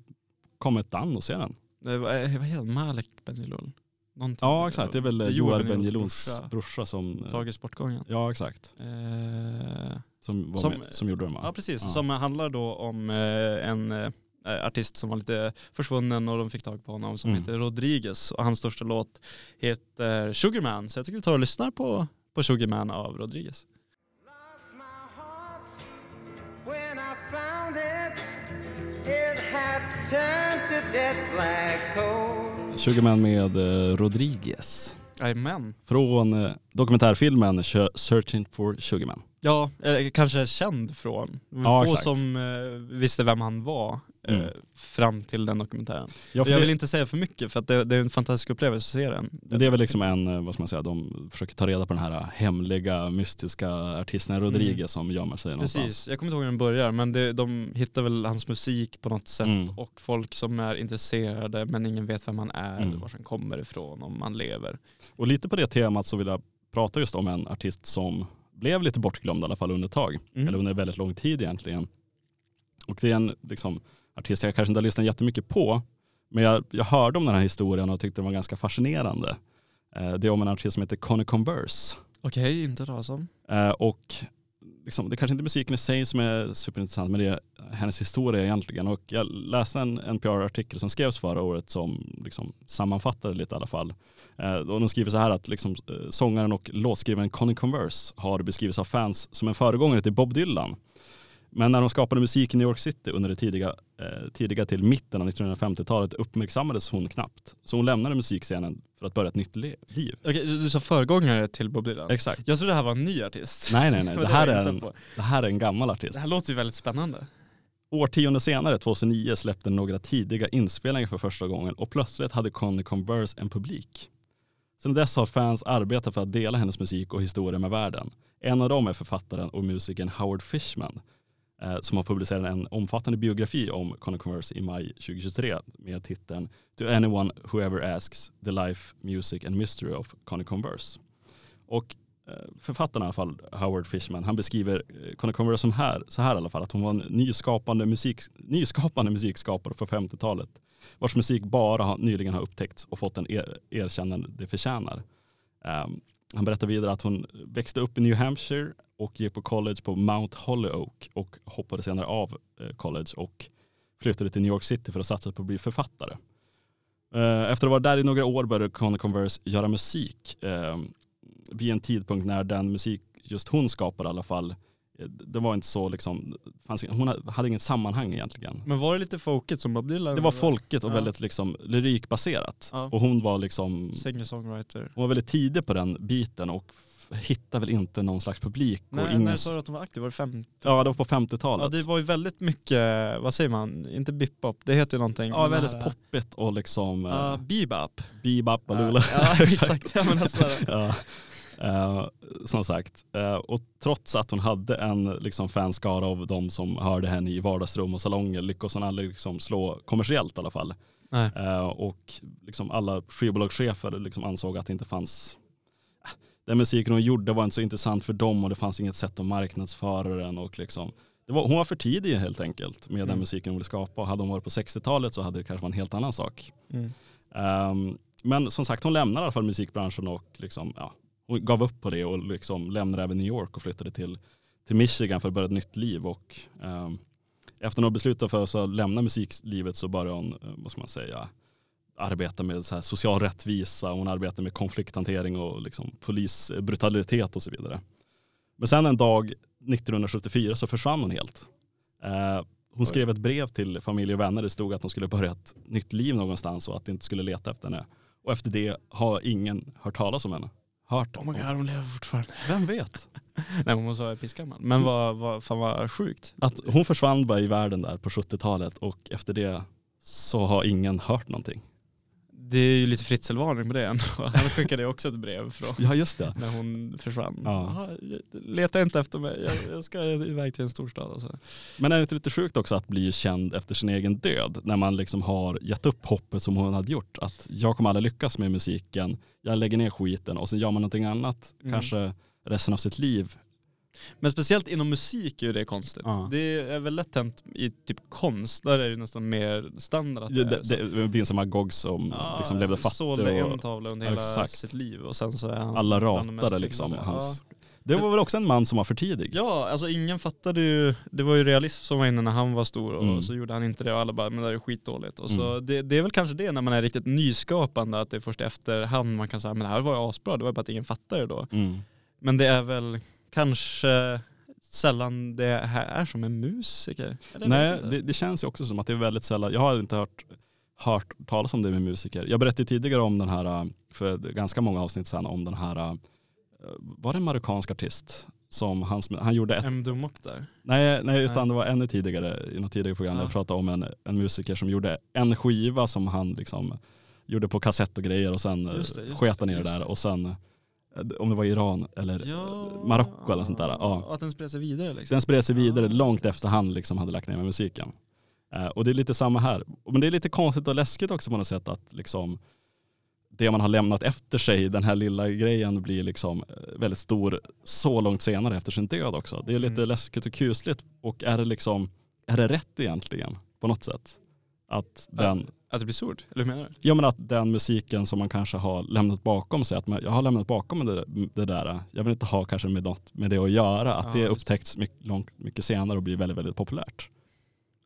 kommit an och se den. Eh, vad heter han? Malek Benjelloul? Någonting. Ja exakt, det är väl Joel Benjelons brorsa. brorsa som... eh, Tagit sportgången. Ja exakt. Eh, Som, var Som- med, som gjorde den va? ja precis, Ja. som handlar då om eh, en eh, artist som var lite försvunnen och de fick tag på honom som Mm. heter Rodriguez och hans största låt heter Sugarman. Så jag tycker vi tar och lyssnar på, på Sugarman av Rodriguez. Lost my heart when I found it. It had turned to dead black coal. Sugarman med eh, Rodriguez. Jajamän. Från eh, dokumentärfilmen Searching for Sugarman. Ja, eh, kanske känd från. Ja, Få exakt. som visste vem han var eh, Mm. fram till den dokumentären. Ja, jag det, vill inte säga för mycket för att det, det är en fantastisk upplevelse att se den. men det är väl liksom en, eh, vad ska man säga, de försöker ta reda på den här hemliga, mystiska artisten Rodriguez som gömmer sig någonstans. Mm. Precis, jag kommer inte ihåg hur den börjar men det, de hittar väl hans musik på något sätt Mm. och folk som är intresserade men ingen vet vem han är, Mm. var han kommer ifrån, om han lever. Och lite på det temat så vill jag prata just om en artist som blev lite bortglömd i alla fall under ett tag. Mm. Eller under väldigt lång tid egentligen. Och det är en liksom, artist jag kanske inte har lyssnat jättemycket på. Men jag, jag hörde om den här historien och tyckte den var ganska fascinerande. Eh, det är om en artist som heter Connie Converse. Okej, inte hört om. Eh, och liksom, det är kanske inte musiken i sig som är superintressant men det är hennes historia egentligen. Och jag läste en NPR-artikel som skrevs förra året som liksom sammanfattade lite i alla fall. Eh, och de skriver så här att liksom, sångaren och låtskrivaren Connie Converse har beskrivits av fans som en föregångare till Bob Dylan. Men när de skapade musik i New York City under det tidiga, eh, tidiga till mitten av 1950-talet uppmärksammades hon knappt. Så hon lämnade musikscenen för att börja ett nytt liv. Okej, du sa föregångare till Bob Dylan? Exakt. Jag trodde det här var en ny artist. Nej nej nej, det här, är en, det här är en gammal artist. Det här låter ju väldigt spännande. Årtionde senare, 2009, släppte några tidiga inspelningar för första gången och plötsligt hade Conny Converse en publik. Sedan dess har fans arbetat för att dela hennes musik och historia med världen. En av dem är författaren och musikern Howard Fishman Eh, som har publicerat en omfattande biografi om Conny Converse i maj 2023 med titeln To anyone who ever asks the life, music and mystery of Conny Converse. Och eh, författaren i alla fall, Howard Fishman, han beskriver eh, Converse som här, så här i alla fall, att hon var en nyskapande, musik, nyskapande musikskapare för 50-talet vars musik bara nyligen har upptäckts och fått en er, erkännande det förtjänar. Ehm, han berättar vidare att hon växte upp i New Hampshire och gick på college på Mount Holyoke och hoppade senare av eh, college och flyttade till New York City för att satsa på att bli författare. Eh, efter att ha varit där i några år började Conny Converse göra musik eh, vid en tidpunkt när den musik just hon skapade i alla fall, det var inte så liksom, fanns, hon hade inget sammanhang egentligen. Men var det lite folket som Bob Dylan? Det var folket och Ja. väldigt liksom lyrikbaserat. Ja. Och hon var liksom, Singer-songwriter. hon var väldigt tidig på den biten och hittade väl inte någon slags publik. och Nej, ingen, när sa du att hon var aktiv? Var det 50? Ja det var på 50-talet. Ja det var ju väldigt mycket, vad säger man, inte bip-bop, det heter ju någonting. Ja, väldigt här- poppigt och liksom uh, bebop. bebop balula. Ja, ja exakt. Ja, men alltså, ja. Eh, som sagt, Eh, och trots att hon hade en liksom, fanskara av de som hörde henne i vardagsrum och salonger lyckades hon aldrig liksom, slå kommersiellt i alla fall. Eh, och liksom alla skivbolagschefer liksom ansåg att det inte fanns den musiken hon gjorde var inte så intressant för dem och det fanns inget sätt att marknadsföra den. Och liksom, var, hon var för tidig helt enkelt med den Mm. musiken hon ville skapa. Och hade hon varit på 60-talet så hade det kanske varit en helt annan sak. Mm. Ehm, men som sagt hon lämnade i alla fall musikbranschen och liksom, ja, hon gav upp på det och liksom lämnade även New York och flyttade till, till Michigan för att börja ett nytt liv. Och, ehm, efter några beslut för att lämna musiklivet så började hon, eh, vad ska man säga, arbeta med så här social rättvisa, hon arbetade med konflikthantering och liksom polisbrutalitet och så vidare. Men sen en dag 1974 så försvann hon helt. Eh, hon skrev ett brev till familj och vänner, det stod att hon skulle börja ett nytt liv någonstans och att de inte skulle leta efter henne. Och efter det har ingen hört talas om henne. Hört Oh om my god, hon lever fortfarande. Vem vet? Nej hon måste vara pissgammal. Men vad, vad, fan vad sjukt. Att hon försvann bara i världen där på 70-talet och efter det så har ingen hört någonting. Det är ju lite fritzelvarning på det ändå. Han skickade ju också ett brev från Ja just det. när hon försvann. Ja. Leta inte efter mig, jag, jag ska iväg till en storstad. Och så. Men är det inte lite sjukt också att bli känd efter sin egen död? När man liksom har gett upp hoppet som hon hade gjort. Att jag kommer aldrig lyckas med musiken, jag lägger ner skiten och sen gör man någonting annat, Mm. kanske resten av sitt liv. Men speciellt inom musik är ju det konstigt. Ja. Det är väl lätt hänt i typ konst, där är det nästan mer standard att Det, det, det, finns som Magog som Ja, liksom levde fattig Sålde en tavla under hela Exakt. sitt liv och sen så är han alla ratade liksom hans... Det var väl också en man som var för tidig? Ja, alltså ingen fattade ju, det var ju realism som var inne när han var stor och Mm. så gjorde han inte det och alla bara, men det är skitdåligt. Och så Mm. det, det är väl kanske det när man är riktigt nyskapande, att det är först efterhand man kan säga, men det här var ju asbra, det var bara att ingen fattade det då. Mm. Men det är väl kanske sällan det här är som en musiker. Eller Nej, det, det känns ju också som att det är väldigt sällan, jag har inte hört, hört talas om det med musiker. Jag berättade ju tidigare om den här, för ganska många avsnitt sedan, om den här, äh, var det en marockansk artist? Som han, han gjorde ett, M. Dumok där. nej, nej utan det var ännu tidigare, i något tidigare program, Ja. där jag pratade om en, en musiker som gjorde en skiva som han liksom gjorde på kassett och grejer och sen Just det, just sket han ner det där och sen, om det var Iran eller Marocko eller sånt där. Ja. Och att den spred sig vidare liksom. Sen spred sig vidare Ja, långt efter han liksom hade lagt ner med musiken. Eh, och det är lite samma här. Men det är lite konstigt och läskigt också på något sätt att liksom det man har lämnat efter sig, den här lilla grejen blir liksom eh, väldigt stor så långt senare efter sin död också. Det är lite Mm. läskigt och kusligt och är det liksom, är det rätt egentligen på något sätt? Att den, Att det blir stort, eller hur menar du? jag menar att den musiken som man kanske har lämnat bakom sig, att man, jag har lämnat bakom mig det, det där, jag vill inte ha kanske med något med det att göra, att Ja, det upptäcks mycket, långt, mycket senare och blir väldigt, väldigt populärt.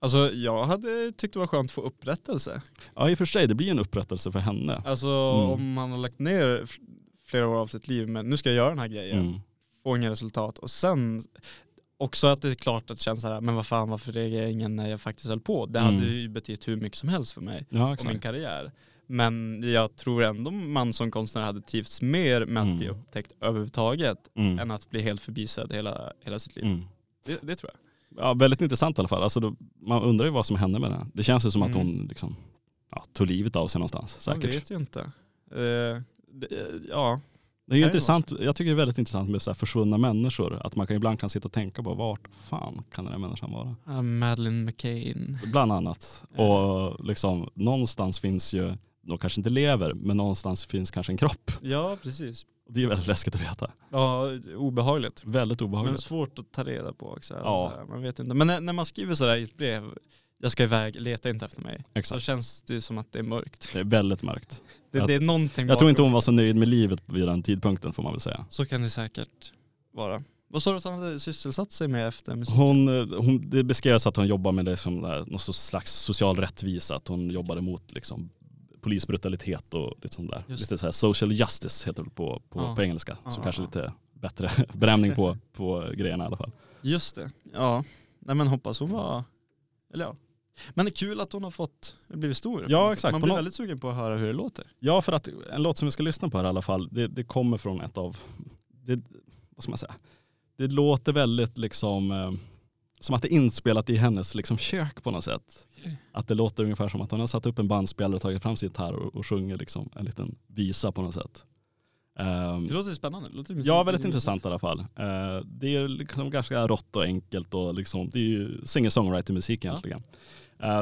Alltså jag hade tyckt det var skönt att få upprättelse. Ja i och för sig, det blir en upprättelse för henne. Alltså Mm. om man har lagt ner flera år av sitt liv med nu ska jag göra den här grejen, Mm. få inga resultat och sen också att det är klart att det känns så här, men vad fan varför reagerar ingen när jag faktiskt höll på? Det Mm. hade ju betytt hur mycket som helst för mig Ja och min karriär. Men jag tror ändå man som konstnär hade trivts mer med att Mm. bli upptäckt överhuvudtaget Mm. än att bli helt förbisedd hela, hela sitt liv. Mm. Det, det tror jag. Ja, väldigt intressant i alla fall. Alltså, då, man undrar ju vad som hände med det. Det känns ju som att Mm. hon liksom, ja, tog livet av sig någonstans. Säkert. vet ju inte. Eh, det, ja, Det är ju intressant, jag tycker det är väldigt intressant med så försvunna människor. Att man kan ibland kan sitta och tänka på vart fan kan den här människan vara? uh, Madeleine McCain. Bland annat. Ja. Och liksom, någonstans finns ju, de kanske inte lever, men någonstans finns kanske en kropp. Ja, precis. Och det är väldigt läskigt att veta. Ja, obehagligt. Väldigt Men obehagligt. svårt att ta reda på också. Ja. Man vet inte. Men när, när man skriver sådär i ett brev, jag ska iväg, leta inte efter mig. Exakt. känns det ju som att det är mörkt. Det är väldigt mörkt. Det, det är någonting Jag tror inte hon var så nöjd med livet vid den tidpunkten får man väl säga. Så kan det säkert vara. Vad sa du att han hade sysselsatt sig med efter musik? Hon, eh, hon, det beskrevs att hon jobbar med det som där, någon slags social rättvisa, att hon jobbade mot liksom, polisbrutalitet och lite sånt där. Just Lite så här social justice heter det på, på, Ja. på engelska. Ja, så ja, kanske lite bättre benämning på, på grejerna i alla fall. Just det. Ja. Nej men hoppas hon var, eller ja. Men det är kul att hon har fått, blivit stor. Ja, exakt. Man blir väldigt sugen på att höra hur det låter. Ja, för att en låt som vi ska lyssna på här i alla fall, det, det kommer från ett av, det, vad ska man säga, det låter väldigt liksom, eh, som att det är inspelat i hennes liksom kök på något sätt. Okej. Att det låter ungefär som att hon har satt upp en bandspelare och tagit fram sin gitarr och, och sjunger liksom en liten visa på något sätt. Ehm, Det låter spännande. Det låter ja, väldigt intressant i alla fall. Eh, det är liksom ganska rått och enkelt och liksom, det är ju singer-songwriter-musik Ja. egentligen. Eh,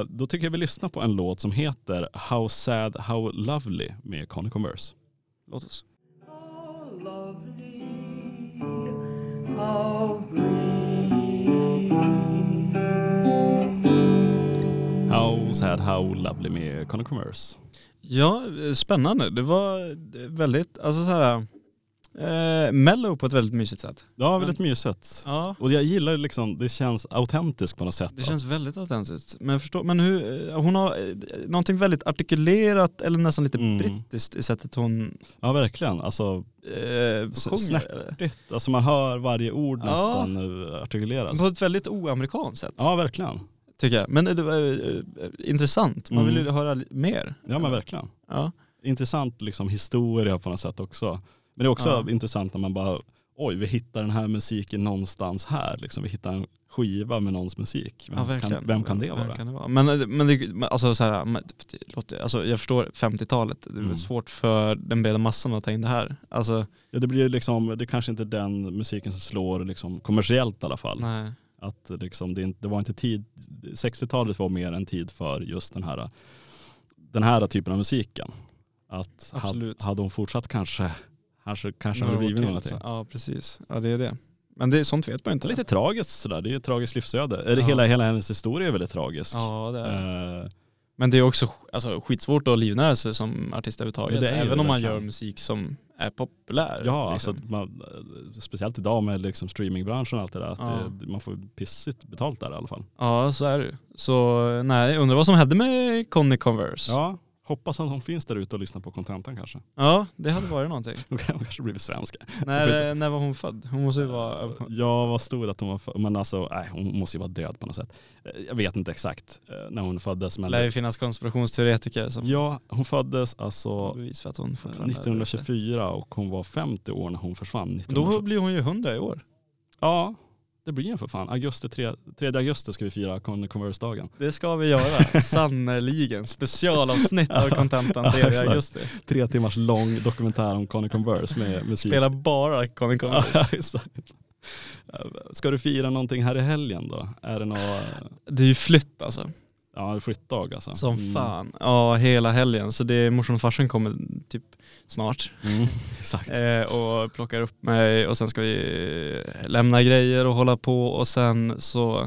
då tycker jag vi lyssnar på en låt som heter How Sad How Lovely med Conny Converse. Låt oss. How lovely, how green. How Sad How Lovely med Conny Converse. Ja, eh, spännande. Det var eh, väldigt, alltså så här, eh, mellow på ett väldigt mysigt sätt. Ja, väldigt mysigt. Ja, Och jag gillar liksom, det känns autentiskt på något sätt. det känns väldigt autentiskt. Men jag förstår, men hur, eh, hon har eh, någonting väldigt artikulerat eller nästan lite Mm. brittiskt i sättet hon Ja, verkligen. Alltså, eh, Så sjunger. snärt. eller? fritt. alltså man hör varje ord Ja. nästan eh, artikuleras. På ett väldigt oamerikanskt sätt, Ja, verkligen. tycker jag. Men det var eh, eh, intressant, man Mm. vill ju höra mer. Ja, men verkligen. Ja. Intressant liksom historia på något sätt också. Men det är också Ja. intressant när man bara, oj vi hittar den här musiken någonstans här. Liksom, vi hittar en skiva med någons musik. Vem, ja, kan, vem kan det Vem vara? Kan det vara? Men, men, det, alltså, så här, men det låter, alltså, jag förstår 50-talet, det är Mm. svårt för den breda massan att ta in det här. Alltså, Ja, det blir liksom, det är kanske inte den musiken som slår liksom, kommersiellt i alla fall. nej. Att liksom, det, det var inte tid, 60-talet var mer en tid för just den här, den här typen av musiken. Att Absolut. hade hon fortsatt kanske, kanske, kanske Några hade det år blivit någonting. så- Ja, precis. Ja, det är det. Men det, sånt vet man inte. Lite tragiskt sådär, det är ju ett tragiskt livsöde. Ja. Hela, hela hennes historia är väldigt tragisk. Ja, det är. Eh, Men det är också alltså, skitsvårt att livnära sig som artist överhuvudtaget. Ja, Även om man gör musik som är populär. ja, liksom. alltså, man, speciellt idag med liksom streamingbranschen och allt det där. Att Ja. det, man får pissigt betalt där i alla fall. Ja, så är det. Så nej, undrar vad som hände med Conny Converse. Ja, hoppas att hon finns där ute och lyssnar på kontentan kanske. Ja, det hade varit någonting. Hon kan- hon kanske blivit svenska. när, när var hon född? Hon måste ju vara... Ja, vad stod att hon var född? Men alltså, nej, hon måste ju vara död på något sätt. Eh, Jag vet inte exakt eh, när hon föddes. Men Det lär ju finnas konspirationsteoretiker som ja, hon föddes alltså bevis för att hon fortfarande är 1924 och hon var 50 år när hon försvann. ute. 1920. Då blir hon ju 100 i år. Ja, det blir en för fan. Augusti 3, 3 augusti ska vi fira Con- Converse-dagen. Det ska vi göra, sannerligen. Specialavsnitt av Contentan Ja, 3 exakt. augusti. Tre timmars lång dokumentär om Conny Converse med musik. Spela bara Conny Converse. Ska du fira någonting här i helgen då? Är det något, Det är ju flytt alltså. ja flyttdag alltså? Som Mm. fan. Ja, hela helgen. Så det är morsan och farsan kommer typ snart. Mm. Eh, och plockar upp mig och sen ska vi lämna grejer och hålla på och sen så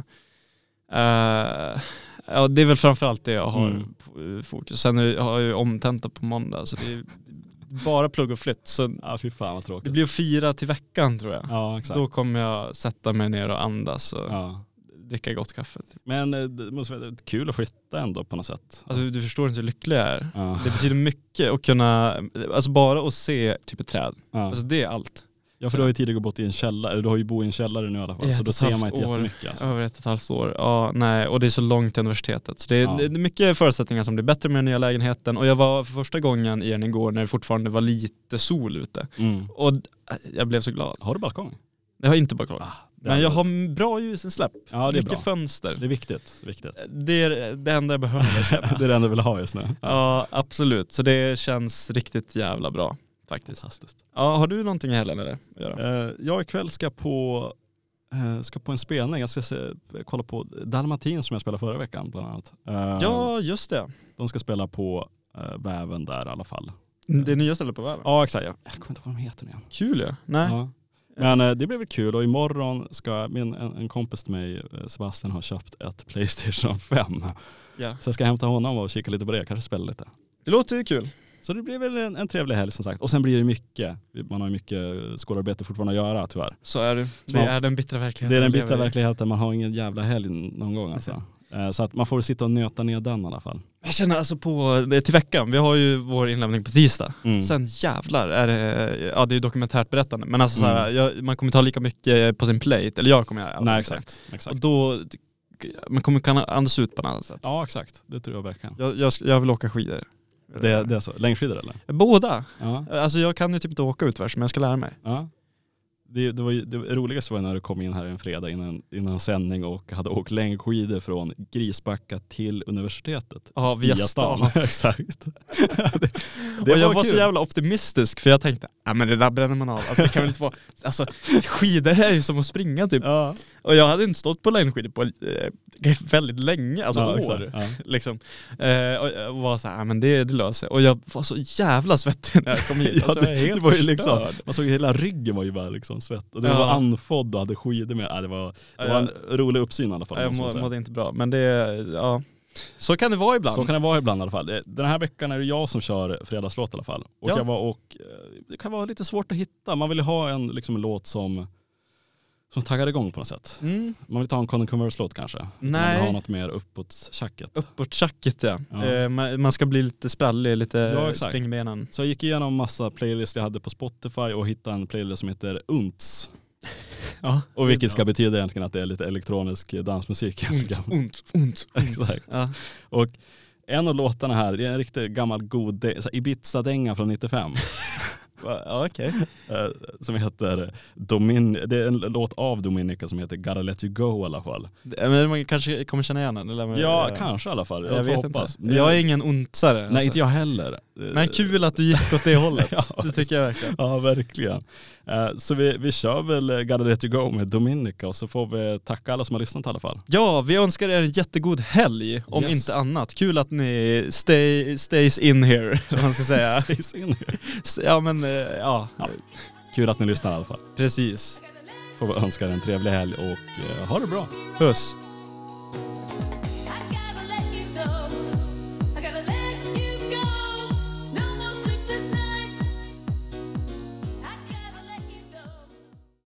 eh, Ja det är väl framförallt det jag har Mm. fokus. Sen har jag ju omtenta på måndag så det är bara plugg och flytt. Så Ja fy fan vad det tråkigt. blir att fira till veckan tror jag. Ja exakt. Då kommer jag sätta mig ner och andas och Ja. Dricka gott kaffe. Typ. Men eh, det måste vara kul att flytta ändå på något sätt. Alltså du förstår inte hur lycklig jag är. ja. Det betyder mycket att kunna, alltså bara att se typ ett träd. Ja. Alltså det är allt. Ja för du har ju tidigare bott i en källare, du har ju bott i en källare nu i alla fall. I Så ett då ett ser man inte år. jättemycket. Alltså. Över ett och ett halvt år. Ja, nej. Och det är så långt till universitetet. Så det är, Ja. det är mycket förutsättningar som blir bättre med den nya lägenheten. Och jag var för första gången i den igår när det fortfarande var lite sol ute. Mm. Och äh, jag blev så glad. Har du balkong? Jag har inte balkong. Ah, Men jag har bra ljusinsläpp. Ja det är mycket bra. fönster. Det är viktigt. viktigt. Det är det enda jag behöver känna. det är det enda du vill ha just nu. Ja, absolut. Så det känns riktigt jävla bra faktiskt. Ja, har du någonting i helgen eller? att göra? Eh, jag ikväll ska på, eh, ska på en spelning. Jag ska se, kolla på Dalmatin som jag spelade förra veckan bland annat. Eh, Ja, just det. De ska spela på eh, väven där i alla fall. Det nya stället på väven. Ja exakt, jag, jag kommer inte ihåg vad de heter nu igen. Kul ju. Nej. Men eh, det blir väl kul och imorgon ska min, en, en kompis till mig, eh, Sebastian, har köpt ett Playstation 5. Ja. Så jag ska hämta honom och kika lite på det, kanske spela lite. Det låter ju kul. Så det blir väl en, en trevlig helg som sagt. Och sen blir det mycket, man har ju mycket skolarbete fortfarande att göra tyvärr. Så är det. Det Ja. är den bittra verkligheten. Det är den bittra verkligheten, man har ingen jävla helg någon gång alltså. Eh, Så att man får sitta och nöta ner den i alla fall. Jag känner alltså på, till veckan, vi har ju vår inlämning på tisdag. Mm. Sen jävlar är det, ja det är ju dokumentärt berättande, men alltså så här, Mm. jag, man kommer inte ha lika mycket på sin plate, eller jag kommer göra. Nej inte. exakt. Och exakt. då, man kommer kunna andas ut på ett annat sätt. Ja exakt, det tror jag verkligen. Jag, jag, jag vill åka skidor. Det, det är så. Längdskidor eller? Båda. Ja. Alltså jag kan ju typ inte åka utförs, men jag ska lära mig. ja. Det, det, var det roligaste var när du kom in här en fredag innan, innan sändning och hade åkt längdskidor från Grisbacka till universitetet. Ja, via, stan. exakt. det, och jag var kul. så jävla optimistisk för jag tänkte, ja men det där bränner man av. Alltså det kan väl inte vara, alltså skidor är ju som att springa typ. Ja, Och jag hade inte stått på längdskidor på eh, väldigt länge, alltså ja, år. Ja. Liksom. Eh, och jag var så här, ja men det, det löser sig. Och jag var så jävla svettig när jag kom hit. Ja, Alltså, det, det var ju liksom, man såg hela ryggen var ju bara liksom svett. Och Ja. var andfådd och hade skidor med. Det var, det var en rolig uppsyn i alla fall. jag må, mådde inte bra, men det, ja. Så kan det vara ibland. Så kan det vara ibland i alla fall. Den här veckan är det jag som kör fredagslåt i alla fall. Och Ja. jag var och, eh, det kan vara lite svårt att hitta. Man vill ha en, liksom en låt som, som taggar igång på något sätt. Mm. Man vill inte ha en Conan Converse-låt kanske. Utan Man Nej. vill ha något mer uppåt tjacket. Uppåt tjacket ja. Ja. Eh, man, man ska bli lite sprallig, lite Ja, exakt. springbenen. Så jag gick igenom massa playlists jag hade på Spotify och hittade en playlist som heter Unts. Ja. Och vilket ska betyda egentligen att det är lite elektronisk dansmusik. Ont, ont. Exakt. Ja. Och en av låtarna här, det är en riktigt gammal god Ibiza-dänga från 95. Va- Ja, okej. eh, som heter Domin det är en låt av Dominica som heter Gotta Let You Go i alla fall. Men man kanske kommer känna igen den? Eller? Ja, Eh, kanske i alla fall. Jag, Jag, vet hoppas. inte. Jag är ingen ontsare. Nej, inte jag heller. Men kul att du gick åt det hållet. Ja. det tycker jag verkligen. Ja, verkligen. Eh, så vi, vi kör väl Gotta Let You Go med Dominica och så får vi tacka alla som har lyssnat i alla fall. Ja, vi önskar er en jättegod helg om yes. inte annat. Kul att ni stay, stays in here, vad man ska säga. stays in here. Ja men, eh, ja. ja. Kul att ni lyssnar i alla fall. Precis. Får vi önska er en trevlig helg och eh, ha det bra. Puss. I gotta let you know.